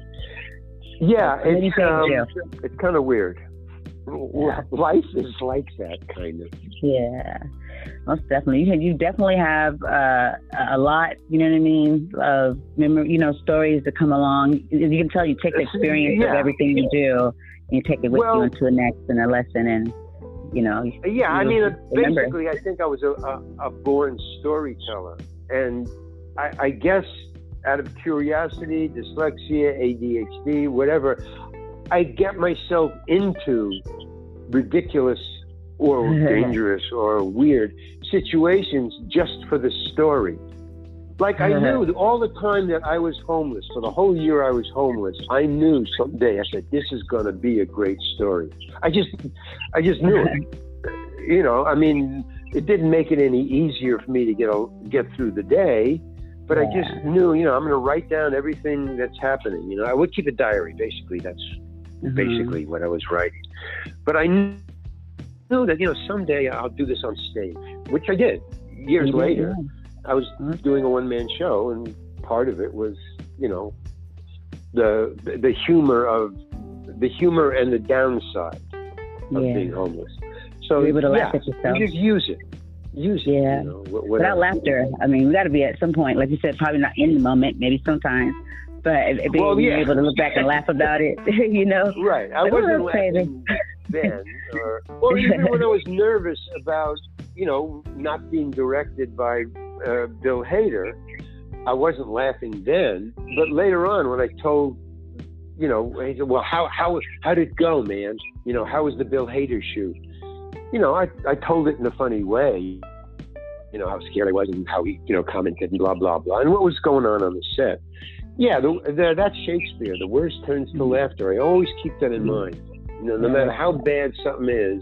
Speaker 2: Yeah, it's um, it's kind of weird. Yeah. Life is like that, kind of.
Speaker 3: Yeah, most definitely. You you definitely have uh, a lot. You know what I mean? Of memory, you know, stories that come along. You can tell you take the experience yeah. of everything you do, and you take it with well, you into the next and a lesson, and you know.
Speaker 2: Yeah,
Speaker 3: you
Speaker 2: I mean, remember. basically, I think I was a, a, a born storyteller, and I, I guess out of curiosity, dyslexia, ADHD, whatever, I get myself into ridiculous or dangerous or weird situations just for the story. Like I knew all the time that I was homeless, for the whole year I was homeless, I knew someday I said, this is going to be a great story. I just, I just knew it. You know, I mean, it didn't make it any easier for me to get, a, get through the day but yeah. I just knew, you know, I'm going to write down everything that's happening. You know, I would keep a diary. Basically, that's mm-hmm. basically what I was writing. But I knew that, you know, someday I'll do this on stage, which I did. Years mm-hmm. later, I was doing a one man show, and part of it was, you know, the the humor of the humor and the downside of yeah. being homeless. So
Speaker 3: You're able to
Speaker 2: yeah,
Speaker 3: at yourself.
Speaker 2: You just use it use it.
Speaker 3: Yeah.
Speaker 2: You know,
Speaker 3: Without laughter, I mean, we got to be at some point, like you said, probably not in the moment, maybe sometimes, but being well, yeah. able to look back and laugh about it, you know.
Speaker 2: Right. I wasn't laughing then, or, or even when I was nervous about, you know, not being directed by uh, Bill Hader, I wasn't laughing then. But later on, when I told you know, he said, well, how, how, how did it go, man? You know, how was the Bill Hader shoot? you know, I, I told it in a funny way, you know, how scared I was and how he, you know, commented and blah, blah, blah, and what was going on on the set. Yeah, the, the, that's Shakespeare. The worst turns to mm-hmm. laughter. I always keep that in mind. You know, no matter how bad something is,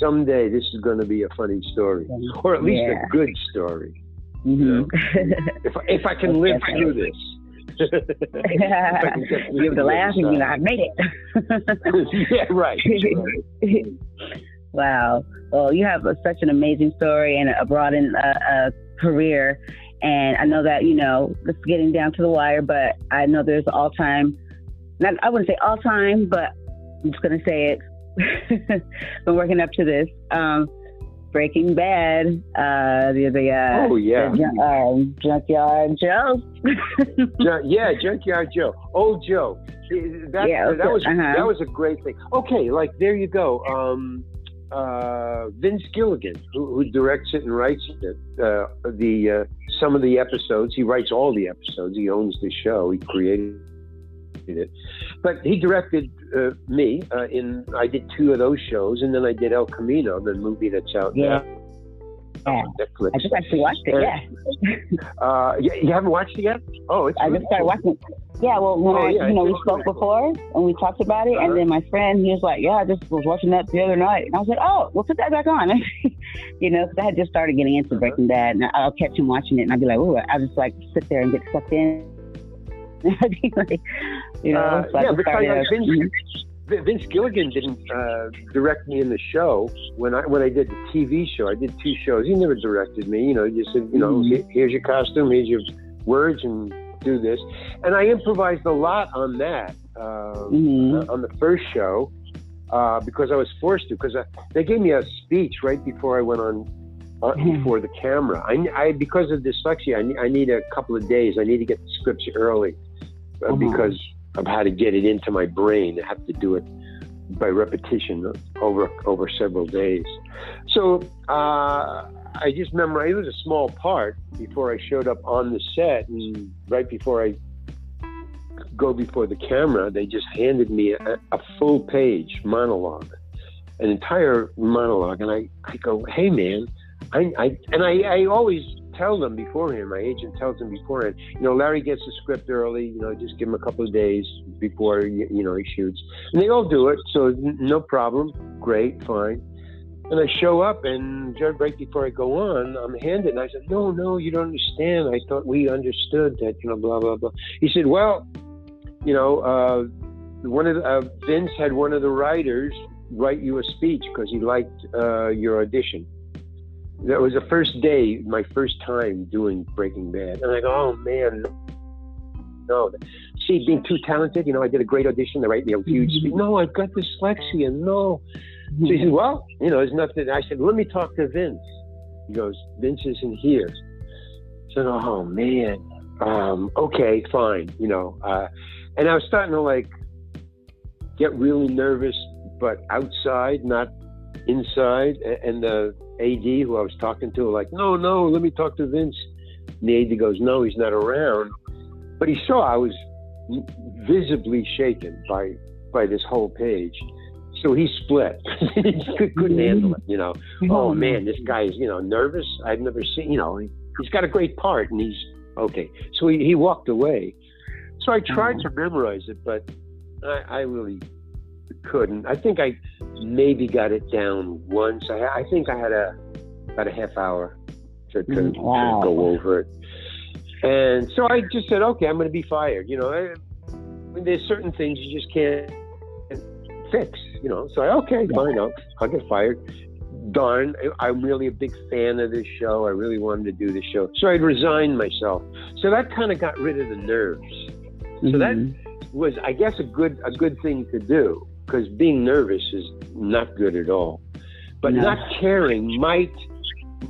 Speaker 2: someday this is going to be a funny story, or at least yeah. a good story. Mm-hmm. You know? if, if I can live through this.
Speaker 3: you have to laugh and you know, I made
Speaker 2: it. yeah, right. right.
Speaker 3: Wow. Well, you have a, such an amazing story and a broadened uh, uh, career. And I know that, you know, it's getting down to the wire, but I know there's all time, not, I wouldn't say all time, but I'm just going to say it. Been working up to this. Um, Breaking Bad, uh, the, the uh,
Speaker 2: oh yeah,
Speaker 3: the, um, Junkyard Joe.
Speaker 2: yeah, Junkyard Joe, old Joe. That, yeah, that was uh-huh. that was a great thing. Okay, like there you go. Um, uh, Vince Gilligan, who, who, directs it and writes it. Uh, the uh, some of the episodes, he writes all the episodes. He owns the show. He created it, but he directed uh, me uh, in. I did two of those shows, and then I did El Camino, the movie that's out
Speaker 3: yeah.
Speaker 2: now.
Speaker 3: Yeah. Netflix. I just actually watched it. Yeah.
Speaker 2: uh, you, you haven't watched it yet? Oh, it's.
Speaker 3: I just started watching. It. Yeah, well, when oh, I, yeah, you know, we spoke before and we talked about it, uh-huh. and then my friend, he was like, "Yeah, I just was watching that the other night," and I was like, "Oh, well, put that back on," you know, because I had just started getting into uh-huh. Breaking Bad, and I'll catch him watching it, and I'd be like, "Oh," I just like sit there and get sucked in. I'd be like, you know, uh, so
Speaker 2: yeah, because Vince, mm-hmm. Vince Gilligan didn't uh, direct me in the show when I when I did the TV show. I did two shows. He never directed me. You know, he just said, you know, mm-hmm. here's your costume, here's your words, and do this. And I improvised a lot on that uh, mm-hmm. on the first show uh, because I was forced to. Because they gave me a speech right before I went on uh, mm-hmm. before the camera. I, I because of dyslexia, I need, I need a couple of days. I need to get the scripts early uh, mm-hmm. because of how to get it into my brain. I have to do it by repetition over over several days. So uh, I just memorized. It was a small part before I showed up on the set, and right before I go before the camera, they just handed me a, a full page monologue, an entire monologue, and I, I go, "Hey, man." I, I and I, I always tell them beforehand. My agent tells them beforehand. You know, Larry gets the script early. You know, just give him a couple of days before you know he shoots, and they all do it. So no problem. Great, fine. And I show up, and right before I go on, I'm handed. And I said, "No, no, you don't understand. I thought we understood that. You know, blah blah blah." He said, "Well, you know, uh, one of the, uh, Vince had one of the writers write you a speech because he liked uh, your audition." That was the first day, my first time doing Breaking Bad, and I go, oh man, no. See, being too talented, you know, I did a great audition. They write me a huge speech. No, I've got dyslexia. No. So he said, well, you know, there's nothing. I said, let me talk to Vince. He goes, Vince isn't here. I said, oh man, um, okay, fine, you know. Uh, and I was starting to like get really nervous, but outside, not inside. And the AD who I was talking to, like, no, no, let me talk to Vince. And the AD goes, no, he's not around. But he saw I was visibly shaken by by this whole page. So he split. he couldn't handle it, you know. Oh man, this guy is, you know, nervous. I've never seen, you know, he's got a great part and he's okay. So he, he walked away. So I tried mm-hmm. to memorize it, but I, I really couldn't. I think I maybe got it down once. I, I think I had a about a half hour to, to, mm, wow. to go over it. And so I just said, okay, I'm going to be fired. You know, I, I mean, there's certain things you just can't fix. You know, so I, okay, fine, I'll, I'll get fired. Darn, I'm really a big fan of this show. I really wanted to do this show, so I'd resigned myself. So that kind of got rid of the nerves. Mm-hmm. So that mm-hmm. was, I guess, a good a good thing to do because being nervous is not good at all. But no. not caring might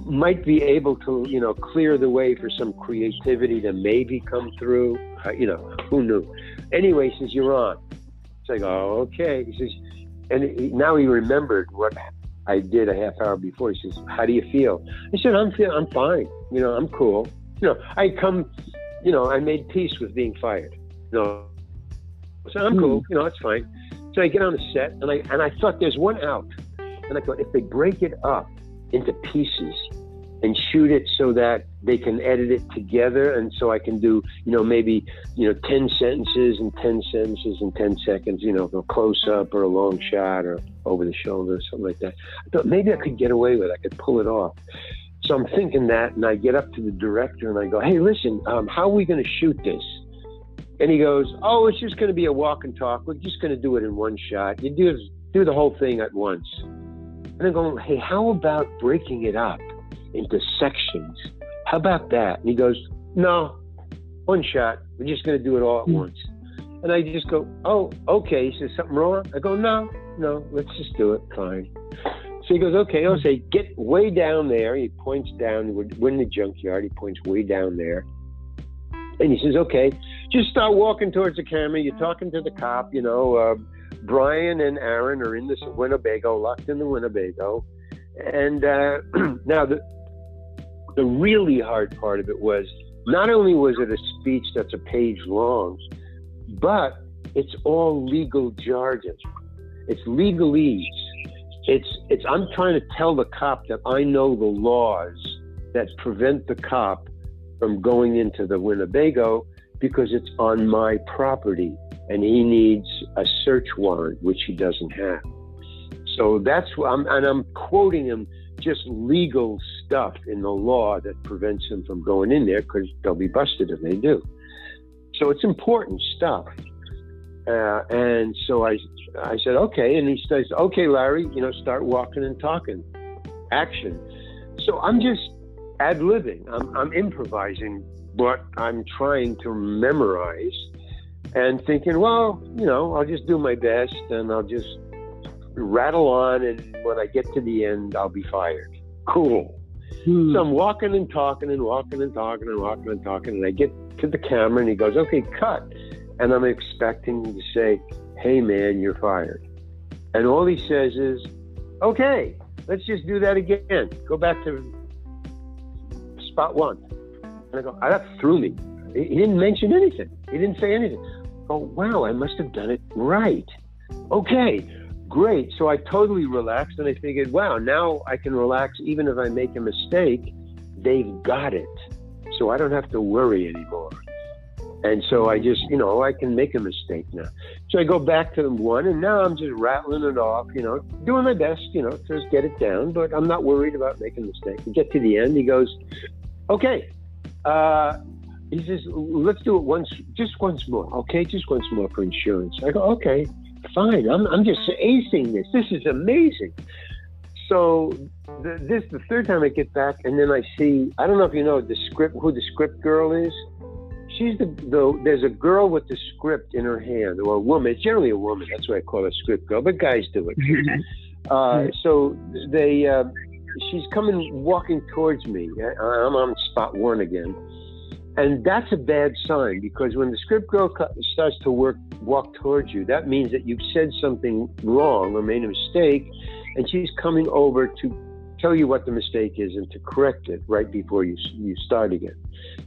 Speaker 2: might be able to you know clear the way for some creativity to maybe come through. Uh, you know, who knew? Anyway, he says you're on. It's like, oh, okay. He says, and he, now he remembered what I did a half hour before. He says, how do you feel? I said, I'm feel, I'm fine. You know, I'm cool. You know, I come. You know, I made peace with being fired. You know, so I'm cool. Hmm. You know, it's fine. So I get on the set, and I and I thought there's one out, and I thought if they break it up into pieces and shoot it so that they can edit it together, and so I can do you know maybe you know ten sentences and ten sentences and ten seconds, you know, a close up or a long shot or over the shoulder or something like that. I thought maybe I could get away with, it. I could pull it off. So I'm thinking that, and I get up to the director and I go, "Hey, listen, um, how are we going to shoot this?" And he goes, "Oh, it's just going to be a walk and talk. We're just going to do it in one shot. You do do the whole thing at once." And I'm going, "Hey, how about breaking it up into sections? How about that?" And he goes, "No, one shot. We're just going to do it all at hmm. once." And I just go, "Oh, okay." He says, "Something wrong?" I go, "No, no. Let's just do it. Fine." So he goes, "Okay." I'll say, "Get way down there." He points down. We're in the junkyard. He points way down there. And he says, okay, just start walking towards the camera. You're talking to the cop, you know. Uh, Brian and Aaron are in this Winnebago, locked in the Winnebago. And uh, now the, the really hard part of it was not only was it a speech that's a page long, but it's all legal jargon. It's legalese. It's it's I'm trying to tell the cop that I know the laws that prevent the cop from going into the Winnebago because it's on my property and he needs a search warrant, which he doesn't have. So that's what I'm, and I'm quoting him just legal stuff in the law that prevents him from going in there because they'll be busted if they do. So it's important stuff. Uh, and so I, I said, okay. And he says, okay, Larry, you know, start walking and talking. Action. So I'm just ad libbing. I'm, I'm improvising what I'm trying to memorize and thinking, well, you know, I'll just do my best and I'll just rattle on. And when I get to the end, I'll be fired. Cool. Hmm. So I'm walking and talking and walking and talking and walking and talking. And I get to the camera and he goes, okay, cut. And I'm expecting to say, hey, man, you're fired. And all he says is, okay, let's just do that again. Go back to spot one. And I go, oh, that threw me. He didn't mention anything. He didn't say anything. Oh, wow, I must have done it right. Okay, great. So I totally relaxed and I figured, wow, now I can relax even if I make a mistake. They've got it. So I don't have to worry anymore. And so I just, you know, I can make a mistake now. So I go back to the one, and now I'm just rattling it off, you know, doing my best, you know, to just get it down, but I'm not worried about making a mistake. We get to the end, he goes, okay, uh, he says, let's do it once, just once more, okay? Just once more for insurance. I go, okay, fine. I'm, I'm just acing this. This is amazing. So the, this the third time I get back, and then I see, I don't know if you know the script, who the script girl is she's the, the there's a girl with the script in her hand or a woman it's generally a woman that's why i call her script girl but guys do it uh, so they uh, she's coming walking towards me i'm on spot one again and that's a bad sign because when the script girl starts to work walk towards you that means that you've said something wrong or made a mistake and she's coming over to tell you what the mistake is and to correct it right before you you start again.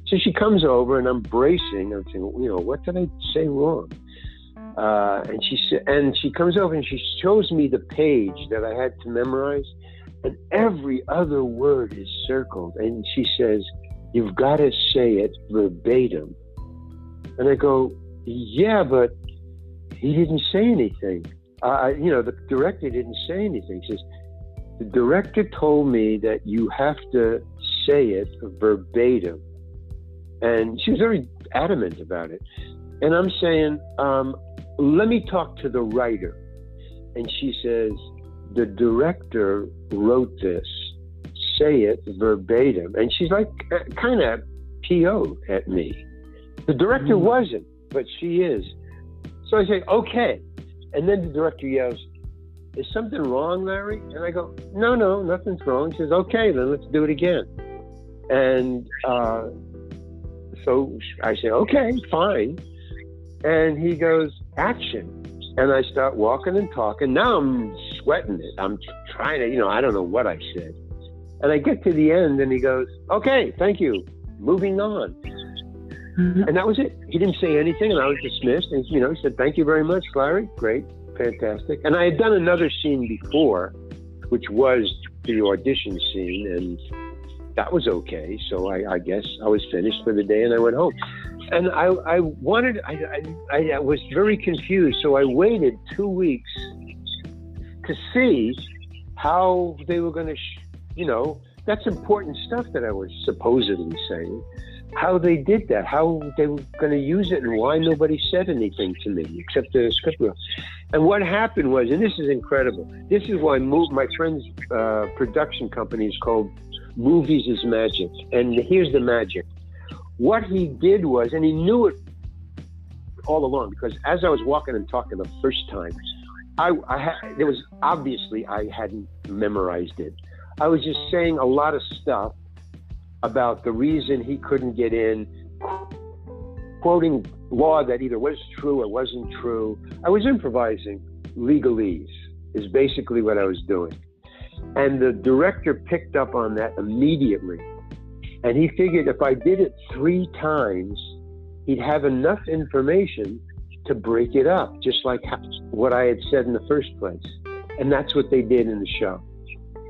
Speaker 2: So she comes over and I'm bracing. I'm saying, you know, what did I say wrong? Uh, and she and she comes over and she shows me the page that I had to memorize, and every other word is circled. And she says, "You've got to say it verbatim." And I go, "Yeah, but he didn't say anything. You know, the director didn't say anything." She says, the director told me that you have to say it verbatim. And she was very adamant about it. And I'm saying, um, let me talk to the writer. And she says, the director wrote this. Say it verbatim. And she's like, uh, kind of PO at me. The director mm. wasn't, but she is. So I say, okay. And then the director yells, is something wrong, Larry? And I go, no, no, nothing's wrong. She says, okay, then let's do it again. And uh, so I say, okay, fine. And he goes, action. And I start walking and talking. Now I'm sweating it. I'm trying to, you know, I don't know what I said. And I get to the end and he goes, okay, thank you. Moving on. Mm-hmm. And that was it. He didn't say anything and I was dismissed. And, you know, he said, thank you very much, Larry. Great fantastic. And I had done another scene before, which was the audition scene, and that was okay. So I, I guess I was finished for the day, and I went home. And I, I wanted, I, I, I was very confused. So I waited two weeks to see how they were going to, sh- you know, that's important stuff that I was supposedly saying how they did that, how they were going to use it, and why nobody said anything to me except the script And what happened was, and this is incredible. This is why my friend's uh, production company is called Movies is Magic. And here's the magic. What he did was, and he knew it all along, because as I was walking and talking the first time, I, I there was obviously I hadn't memorized it. I was just saying a lot of stuff about the reason he couldn't get in, quoting law that either was true or wasn't true. I was improvising legalese, is basically what I was doing. And the director picked up on that immediately. And he figured if I did it three times, he'd have enough information to break it up, just like what I had said in the first place. And that's what they did in the show.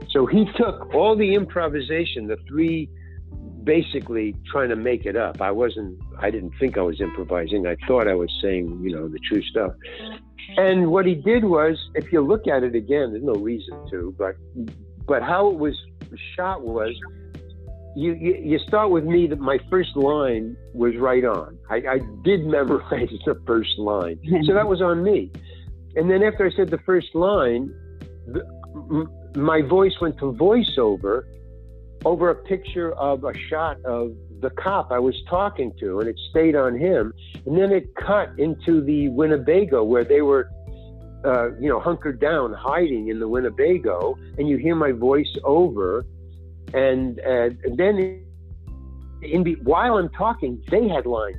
Speaker 2: So he took all the improvisation, the three basically trying to make it up. I wasn't, I didn't think I was improvising. I thought I was saying, you know, the true stuff. And what he did was, if you look at it again, there's no reason to, but, but how it was shot was, you, you, you start with me that my first line was right on. I, I did memorize the first line. So that was on me. And then after I said the first line, the, m- my voice went to voiceover over a picture of a shot of the cop I was talking to, and it stayed on him. And then it cut into the Winnebago where they were, uh, you know, hunkered down, hiding in the Winnebago, and you hear my voice over, and, uh, then in the, while I'm talking, they had lines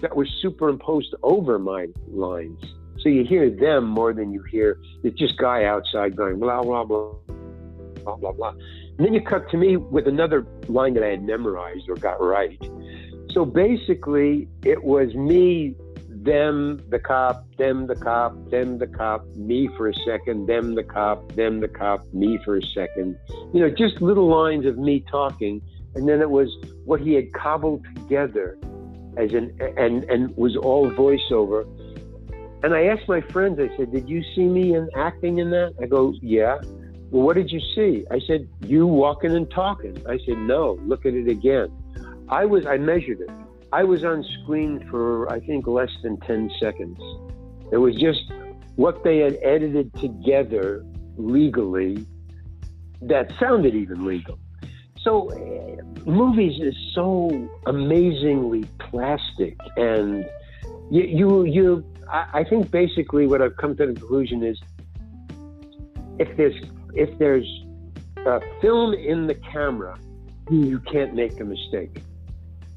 Speaker 2: that were superimposed over my lines. So you hear them more than you hear it's just guy outside going blah blah blah blah blah blah. And then you cut to me with another line that I had memorized or got right. So basically, it was me, them, the cop, them, the cop, them, the cop, me for a second, them, the cop, them, the cop, me for a second. You know, just little lines of me talking. And then it was what he had cobbled together as an, and, and was all voiceover. And I asked my friends, I said, Did you see me in acting in that? I go, Yeah. Well, what did you see? I said, You walking and talking. I said, No, look at it again. I was, I measured it. I was on screen for, I think, less than 10 seconds. It was just what they had edited together legally that sounded even legal. So, uh, movies is so amazingly plastic, and you, you, you I, I think basically what I've come to the conclusion is if there's if there's a film in the camera, you can't make a mistake.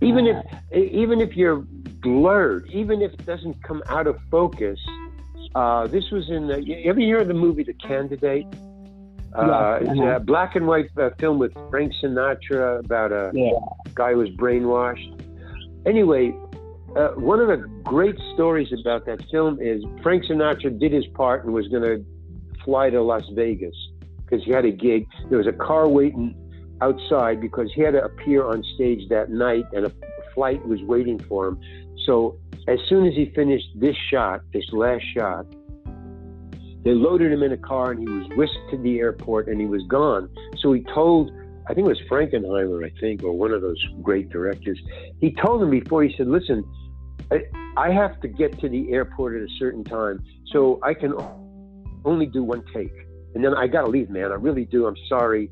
Speaker 2: Even if even if you're blurred, even if it doesn't come out of focus. Uh, this was in the. You ever hear of the movie The Candidate? Uh,
Speaker 3: Yeah,
Speaker 2: It's
Speaker 3: uh-huh.
Speaker 2: a black and white uh, film with Frank Sinatra about a
Speaker 3: Yeah.
Speaker 2: guy who was brainwashed. Anyway, uh, one of the great stories about that film is Frank Sinatra did his part and was going to fly to Las Vegas because he had a gig. There was a car waiting outside because he had to appear on stage that night and a flight was waiting for him. So as soon as he finished this shot, this last shot, they loaded him in a car and he was whisked to the airport and he was gone. So he told, I think it was Frankenheimer, I think, or one of those great directors. He told him before, he said, listen, I, I have to get to the airport at a certain time, so I can only do one take. And then I got to leave, man. I really do. I'm sorry.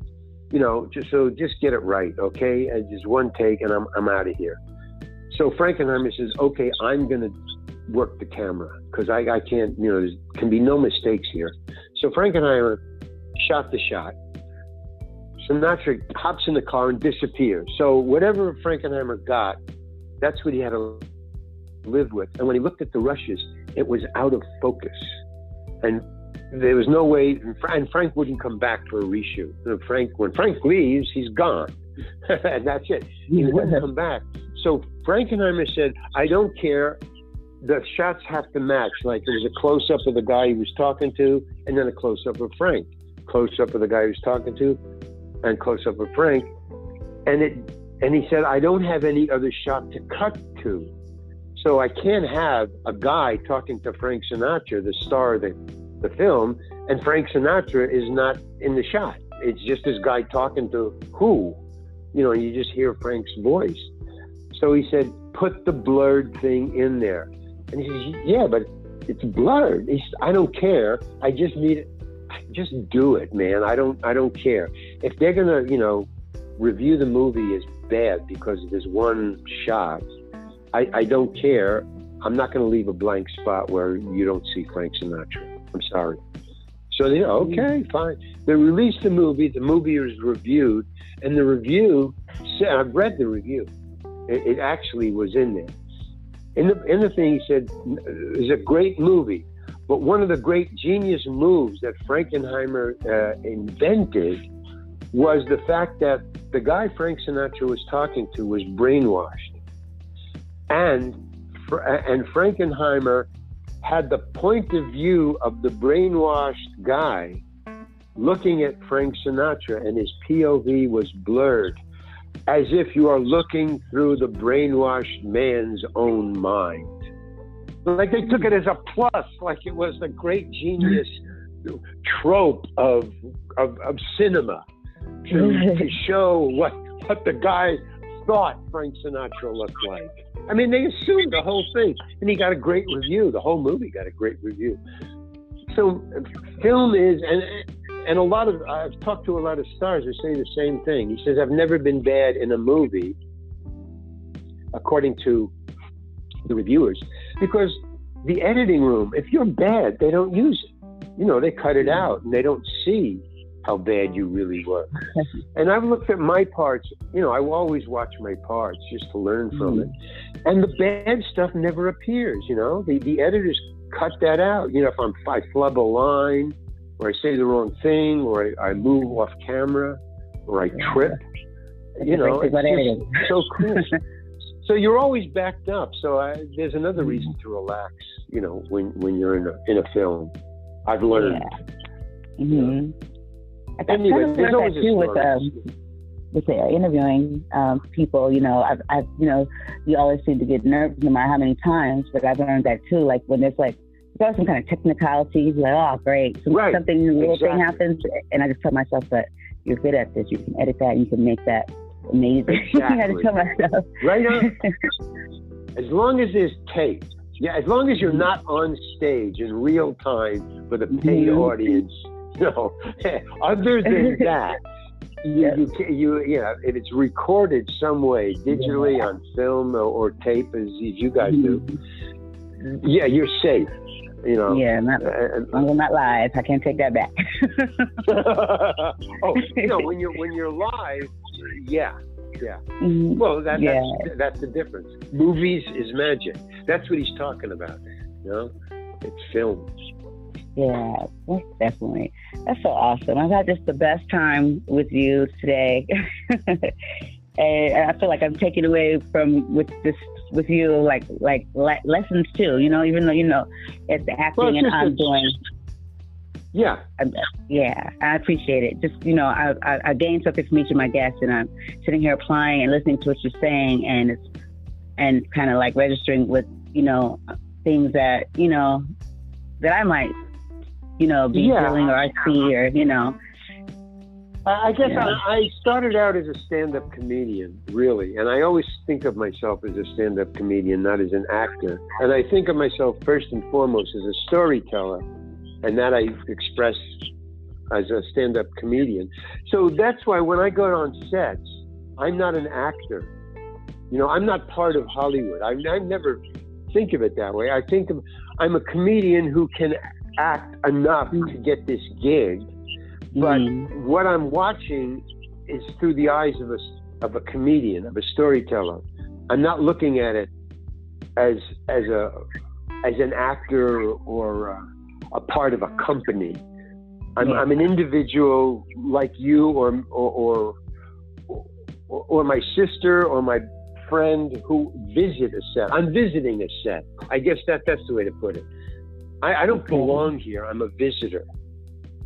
Speaker 2: You know, just so just get it right, okay? And just one take and I'm, I'm out of here. So Frankenheimer says, okay, I'm to work the camera because I, I can't, you know, there can be no mistakes here. So Frankenheimer shot the shot. Sinatra hops in the car and disappears. So whatever Frankenheimer got, that's what he had to live with. And when he looked at the rushes, it was out of focus. And there was no way, and Frank wouldn't come back for a reshoot. Frank, when Frank leaves, he's gone. and that's it. He wouldn't come back. So Frankenheimer said, I don't care. The shots have to match. Like there was a close up of the guy he was talking to, and then a close up of Frank. Close up of the guy he was talking to, and close up of Frank. And it and he said, I don't have any other shot to cut to. So I can't have a guy talking to Frank Sinatra, the star of the, film, and Frank Sinatra is not in the shot. It's just this guy talking to who? You know, you just hear Frank's voice. So he said, put the blurred thing in there. And he says, yeah, but it's blurred. He said, I don't care. I just need it. Just do it, man. I don't. I don't care. If they're gonna, you know, review the movie as bad because of this one shot, I, I don't care. I'm not going to leave a blank spot where you don't see Frank Sinatra. I'm sorry. So they okay, fine. They released the movie. The movie was reviewed, and the review said, I've read the review. It, it actually was in there. In the in the thing, he said, "It's a great movie." But one of the great genius moves that Frankenheimer uh, invented was the fact that the guy Frank Sinatra was talking to was brainwashed, and and Frankenheimer had the point of view of the brainwashed guy looking at Frank Sinatra, and his POV was blurred, as if you are looking through the brainwashed man's own mind. Like they took it as a plus, like it was a great genius trope of of, of cinema to, to show what what the guy thought Frank Sinatra looked like. I mean, they assumed the whole thing, and he got a great review. The whole movie got a great review. So, film is, and and a lot of I've talked to a lot of stars who say the same thing. He says, "I've never been bad in a movie," according to the reviewers, because the editing room, if you're bad, they don't use it. You know, they cut it out, and they don't see how bad you really were. and I've looked at my parts. You know, I always watch my parts just to learn from it. And the bad stuff never appears. You know, the the editors cut that out. You know, if I'm I flub a line, or I say the wrong thing, or I, I move off camera, or I trip. You know, it's so cool. so you're always backed up. So I, there's another mm-hmm. reason to relax. You know, when when you're in a in a film, I've learned.
Speaker 3: Yeah. Mm-hmm. I anyway, kind of there's always that too with um, with the interviewing um, people. You know, I've, I've you know, you always seem to get nervous no matter how many times. But I've learned that too. Like when there's like there's some kind of technicalities, like oh great, so
Speaker 2: right.
Speaker 3: something little exactly. thing happens, and I just tell myself that you're good at this. You can edit that. You can make that amazing.
Speaker 2: Exactly. right on. as long as it's tape. Yeah, as long as you're not on stage in real time for the paid mm-hmm. audience. No, other than that, you, you, you, you know, if it's recorded some way, digitally yeah. on film or, or, tape, as, as you guys do, mm-hmm. yeah, you're safe. You know.
Speaker 3: Yeah, not, uh, I'm not live. I can't take that back.
Speaker 2: oh, you know, when you're when you're live, yeah, yeah. Mm-hmm. Well, that, yeah. that's that's the difference. Movies is magic. That's what he's talking about. You know, it's film.
Speaker 3: Yeah, definitely. That's so awesome. I've had just the best time with you today. and I feel like I'm taking away from with this with you like like le- lessons too. You know, even though you know it's acting well, it's and I'm doing
Speaker 2: yeah.
Speaker 3: Yeah, I appreciate it. Just, you know, I, I, I gained something from each of my guests and I'm sitting here applying and listening to what you're saying and it's, and kind of like registering with, you know, things that, you know, that I might, you know, be yeah. feeling or I see or, you know.
Speaker 2: I guess yeah. I, I started out as a stand-up comedian, really, and I always think of myself as a stand-up comedian, not as an actor. And I think of myself first and foremost as a storyteller and that I express as a stand-up comedian. So that's why when I go on sets, I'm not an actor. You know, I'm not part of Hollywood. I, I never think of it that way. I think of I'm a comedian who can act enough to get this gig, but mm. what I'm watching is through the eyes of a of a comedian, of a storyteller. I'm not looking at it as as a as an actor or. Uh, a part of a company. I'm, I'm an individual like you or, or, or, or my sister or my friend who visit a set. I'm visiting a set. I guess that that's the way to put it. I, I don't belong here. I'm a visitor.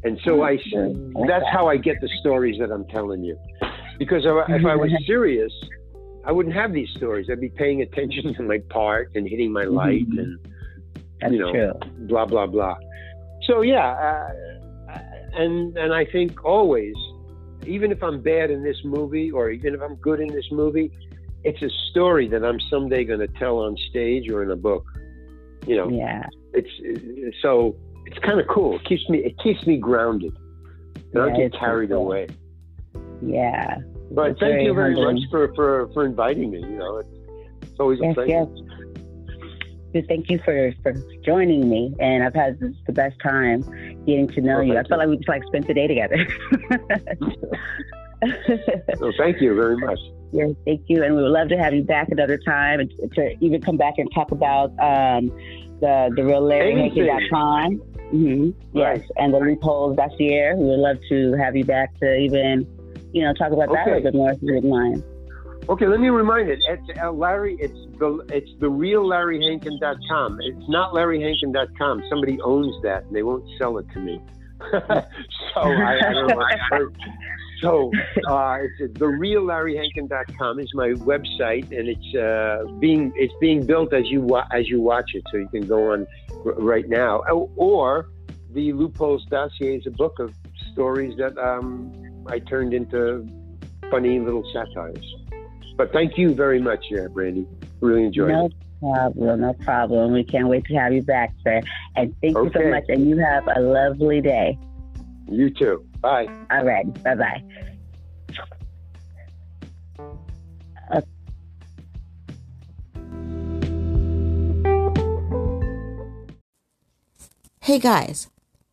Speaker 2: And so I, that's how I get the stories that I'm telling you. Because if I was serious, I wouldn't have these stories. I'd be paying attention to my part and hitting my light mm-hmm. and,
Speaker 3: that's
Speaker 2: you know,
Speaker 3: true.
Speaker 2: blah, blah, blah. So yeah, uh, and and I think always, even if I'm bad in this movie or even if I'm good in this movie, it's a story that I'm someday going to tell on stage or in a book. You know.
Speaker 3: Yeah.
Speaker 2: It's so it's kind of cool. It keeps me it keeps me grounded. I don't get carried cool. away.
Speaker 3: Yeah.
Speaker 2: But thank you very humbling. much for, for, for inviting me. You know, it's, it's always
Speaker 3: yes,
Speaker 2: a pleasure.
Speaker 3: Yes thank you for, for joining me. And I've had the best time getting to know well, you. I felt like we just like spent the day together.
Speaker 2: well, thank you very much.
Speaker 3: Yes, thank you. And we would love to have you back another time and to even come back and talk about um, the, the real LarryHankin.com. Mm-hmm. Yes, right. and the loopholes year. We would love to have you back to even, you know, talk about okay. that a bit more if you mind.
Speaker 2: Okay, let me remind it. It's uh, Larry. It's the it's the real LarryHankin.com. It's not LarryHankin.com. Somebody owns that, and they won't sell it to me. so I, I don't know. So uh, it's the real LarryHankin.com is my website, and it's uh, being it's being built as you wa- as you watch it. So you can go on r- right now, or the Loopholes Dossier is a book of stories that um, I turned into funny little satires. But thank you very much, yeah, Brandy. Really enjoyed
Speaker 3: no
Speaker 2: it.
Speaker 3: No problem, no problem. We can't wait to have you back, sir. And thank okay. you so much. And you have a lovely day.
Speaker 2: You too. Bye.
Speaker 3: All right. Bye bye.
Speaker 1: Hey guys,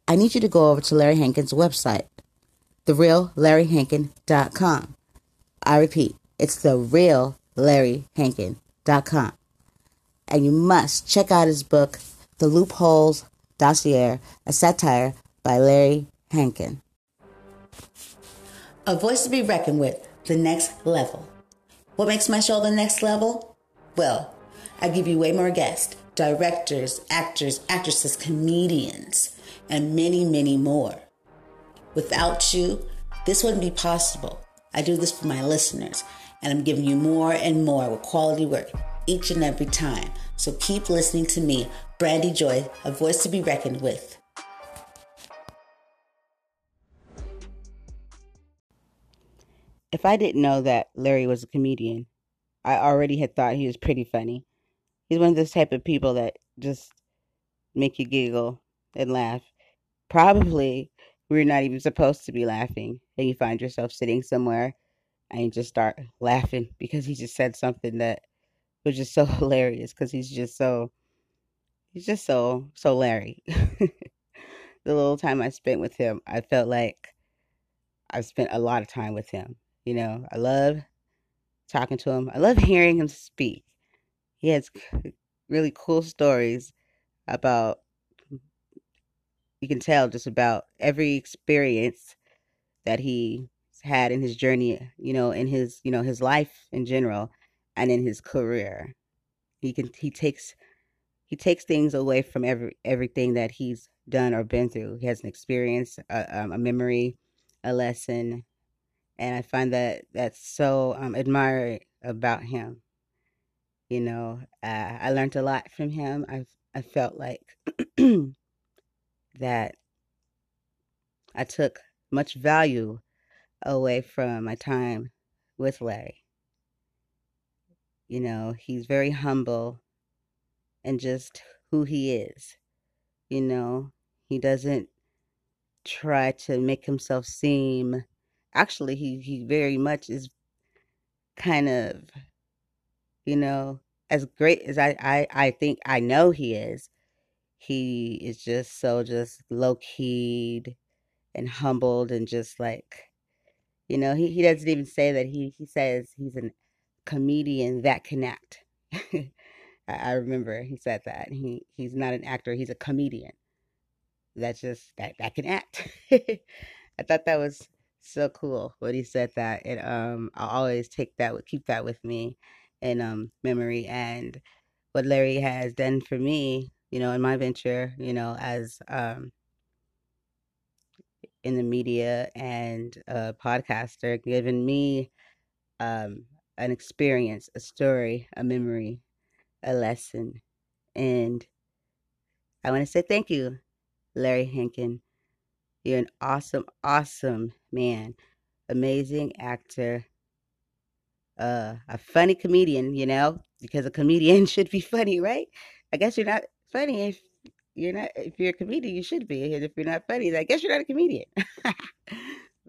Speaker 1: I need you to go over to Larry Hankin's website, thereallarryhankin.com. I repeat, it's the real LarryHankin.com. And you must check out his book, The Loopholes Dossier, a satire by Larry Hankin. A voice to be reckoned with, the next level. What makes my show the next level? Well, I give you way more guests, directors, actors, actresses, comedians, and many, many more. Without you, this wouldn't be possible. I do this for my listeners, and I'm giving you more and more with quality work each and every time. So keep listening to me, Brandy Joy, a voice to be reckoned with. If I didn't know that Larry was a comedian, I already had thought he was pretty funny. He's one of those type of people that just make you giggle and laugh. Probably we're not even supposed to be laughing, and you find yourself sitting somewhere and you just start laughing because he just said something that was just so hilarious because he's just so he's just so so Larry. the little time I spent with him, I felt like I spent a lot of time with him. You know, I love talking to him. I love hearing him speak. He has really cool stories about you can tell just about every experience that he had in his journey, you know, in his, you know, his life in general and in his career. He can he takes he takes things away from every everything that he's done or been through. He has an experience, a, um, a memory, a lesson, and I find that that's so um, admiring about him. You know, uh, I learned a lot from him. I I felt like that I took much value away from my time with Larry. You know, he's very humble and just who he is. You know, he doesn't try to make himself seem actually he he very much is kind of you know as great as I I I think I know he is he is just so just low keyed and humbled and just like you know, he, he doesn't even say that. He he says he's a comedian that can act. I, I remember he said that. He he's not an actor, he's a comedian. That's just that that can act. I thought that was so cool when he said that. And um I'll always take that keep that with me in um memory and what Larry has done for me, you know, in my venture, you know, as um in the media and a podcaster, giving me um, an experience, a story, a memory, a lesson. And I want to say thank you, Larry Hankin. You're an awesome, awesome man, amazing actor, uh, a funny comedian, you know, because a comedian should be funny, right? I guess you're not funny if you're not if you're a comedian you should be and if you're not funny i guess you're not a comedian.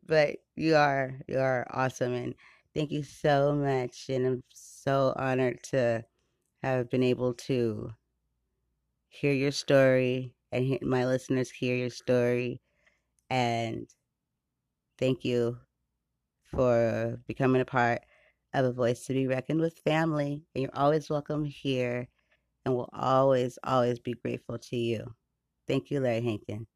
Speaker 1: But you are you are awesome and thank you so much and i'm so honored to have been able to hear your story and my listeners hear your story and thank you for becoming a part of a voice to be reckoned with family and you're always welcome here and we'll always, always be grateful to you. Thank you, Larry Hankin.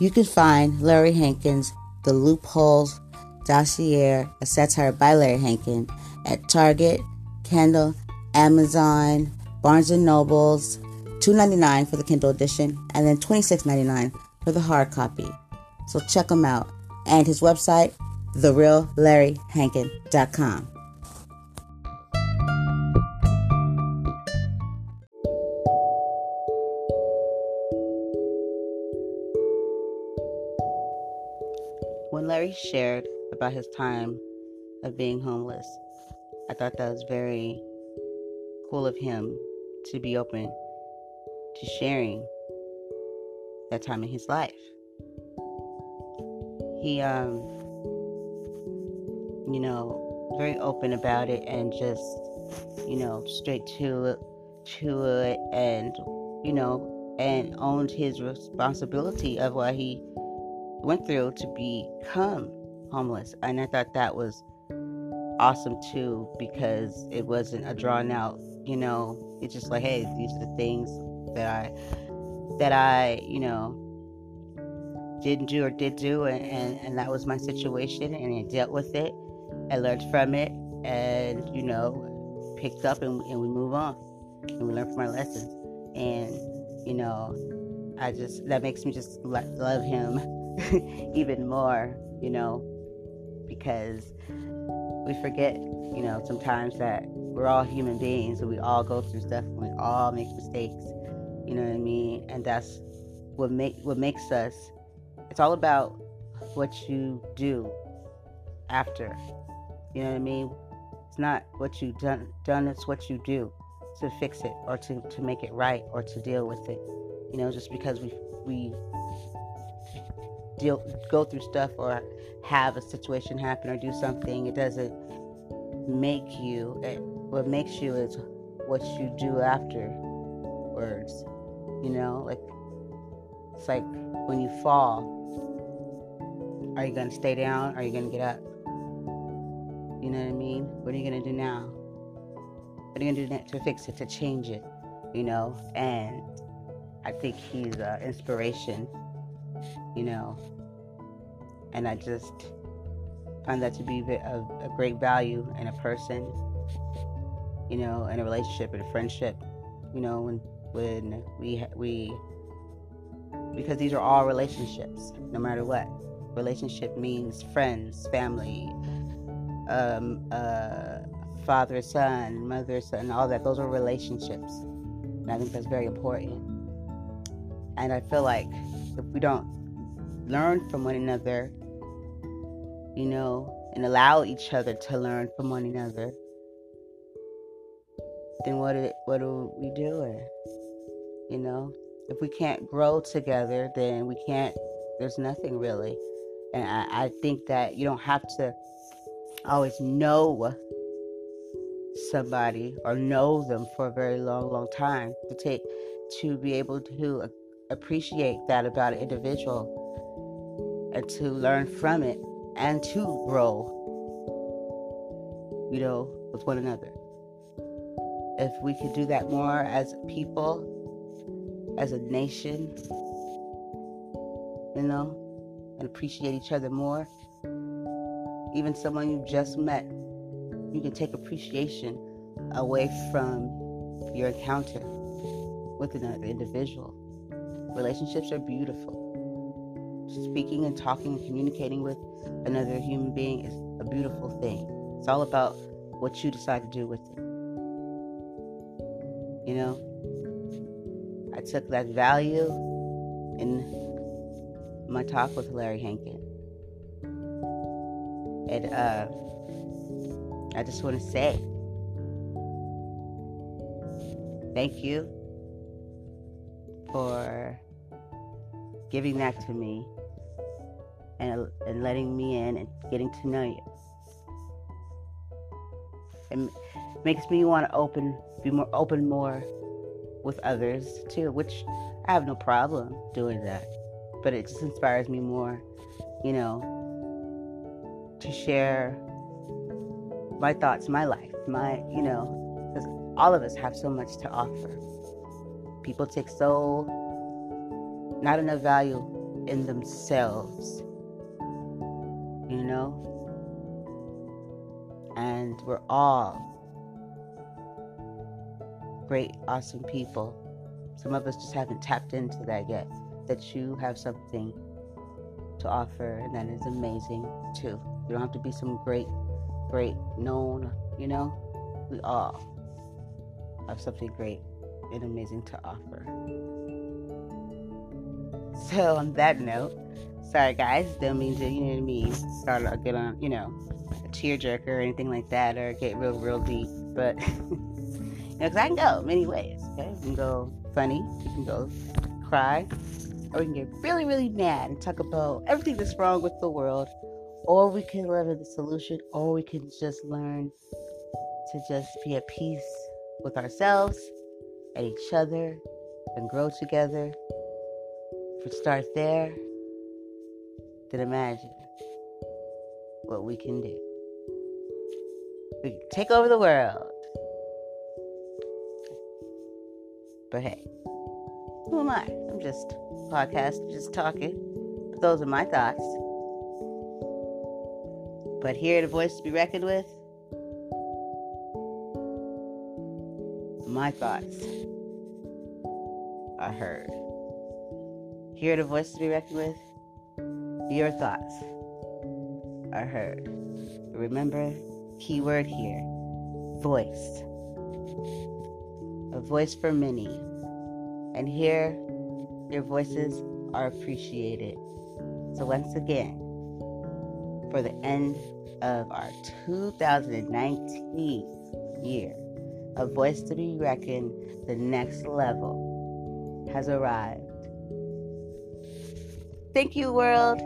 Speaker 1: You can find Larry Hankin's The Loopholes Dossier, a satire by Larry Hankin, at Target, Kindle, Amazon, Barnes & Nobles, $2.99 for the Kindle edition, and then $26.99 for the hard copy. So check them out. And his website, thereallarryhankin.com. When Larry shared about his time of being homeless, I thought that was very of him to be open to sharing that time in his life. He um you know, very open about it and just, you know, straight to it, to it, and you know, and owned his responsibility of what he went through to become homeless. And I thought that was awesome too because it wasn't a drawn out, you know, it's just like, hey, these are the things that I that I, you know, didn't do or did do and, and, and that was my situation and I dealt with it. I learned from it and, you know, picked up and, and we move on. And we learn from our lessons. And, you know, I just that makes me just love him even more, you know, because we forget, you know, sometimes that we're all human beings and we all go through stuff and we all make mistakes. You know what I mean? And that's what make what makes us it's all about what you do after. You know what I mean? It's not what you done done, it's what you do to fix it or to, to make it right or to deal with it. You know, just because we we deal go through stuff or have a situation happen or do something, it doesn't make you. It, what makes you is what you do afterwards. You know, like it's like when you fall. Are you gonna stay down? Or Are you gonna get up? You know what I mean? What are you gonna do now? What are you gonna do to fix it, to change it? You know, and I think he's an inspiration, you know. And I just find that to be a, a great value in a person, you know, in a relationship, in a friendship, you know, when when we we because these are all relationships, no matter what. Relationship means friends, family, um, uh, father, son, mother, son, all that. Those are relationships, and I think that's very important. And I feel like if we don't learn from one another, you know, and allow each other to learn from one another, then what are, what are we doing? You know, if we can't grow together, then we can't. There's nothing really, and I, I think that you don't have to always know somebody or know them for a very long, long time to take to be able to appreciate that about an individual and to learn from it and to grow, you know, with one another. If we could do that more as people, as a nation, you know, and appreciate each other more, even someone you just met, you can take appreciation away from your encounter with another individual. Relationships are beautiful. Speaking and talking and communicating with another human being is a beautiful thing. It's all about what you decide to do with it. You know, I took that value in my talk with Larry Hankin. And uh, I just want to say thank you for giving that to me and, and letting me in and getting to know you. It makes me want to open, be more open more with others too, which I have no problem doing that. But it just inspires me more, you know, to share my thoughts, my life, my, you know, because all of us have so much to offer. People take so not enough value in themselves, you know? And we're all great, awesome people. Some of us just haven't tapped into that yet. That you have something to offer, and that is amazing too. You don't have to be some great, great known, you know? We all have something great and amazing to offer. So on that note, sorry guys, don't mean to, you know what I mean, start get on, you know, a tearjerker or anything like that, or get real, real deep. But because I can go many ways. Okay, you can go funny, you can go cry, or we can get really, really mad and talk about everything that's wrong with the world, or we can live in the solution, or we can just learn to just be at peace with ourselves and each other and grow together if we start there, then imagine what we can do. We can take over the world. But hey, who am I? I'm just podcast, just talking. But those are my thoughts. But here, the voice to be reckoned with. My thoughts are heard. Hear the voice to be reckoned with. Your thoughts are heard. Remember, keyword here voice. A voice for many. And here, your voices are appreciated. So, once again, for the end of our 2019 year, a voice to be reckoned, the next level has arrived. Thank you, world.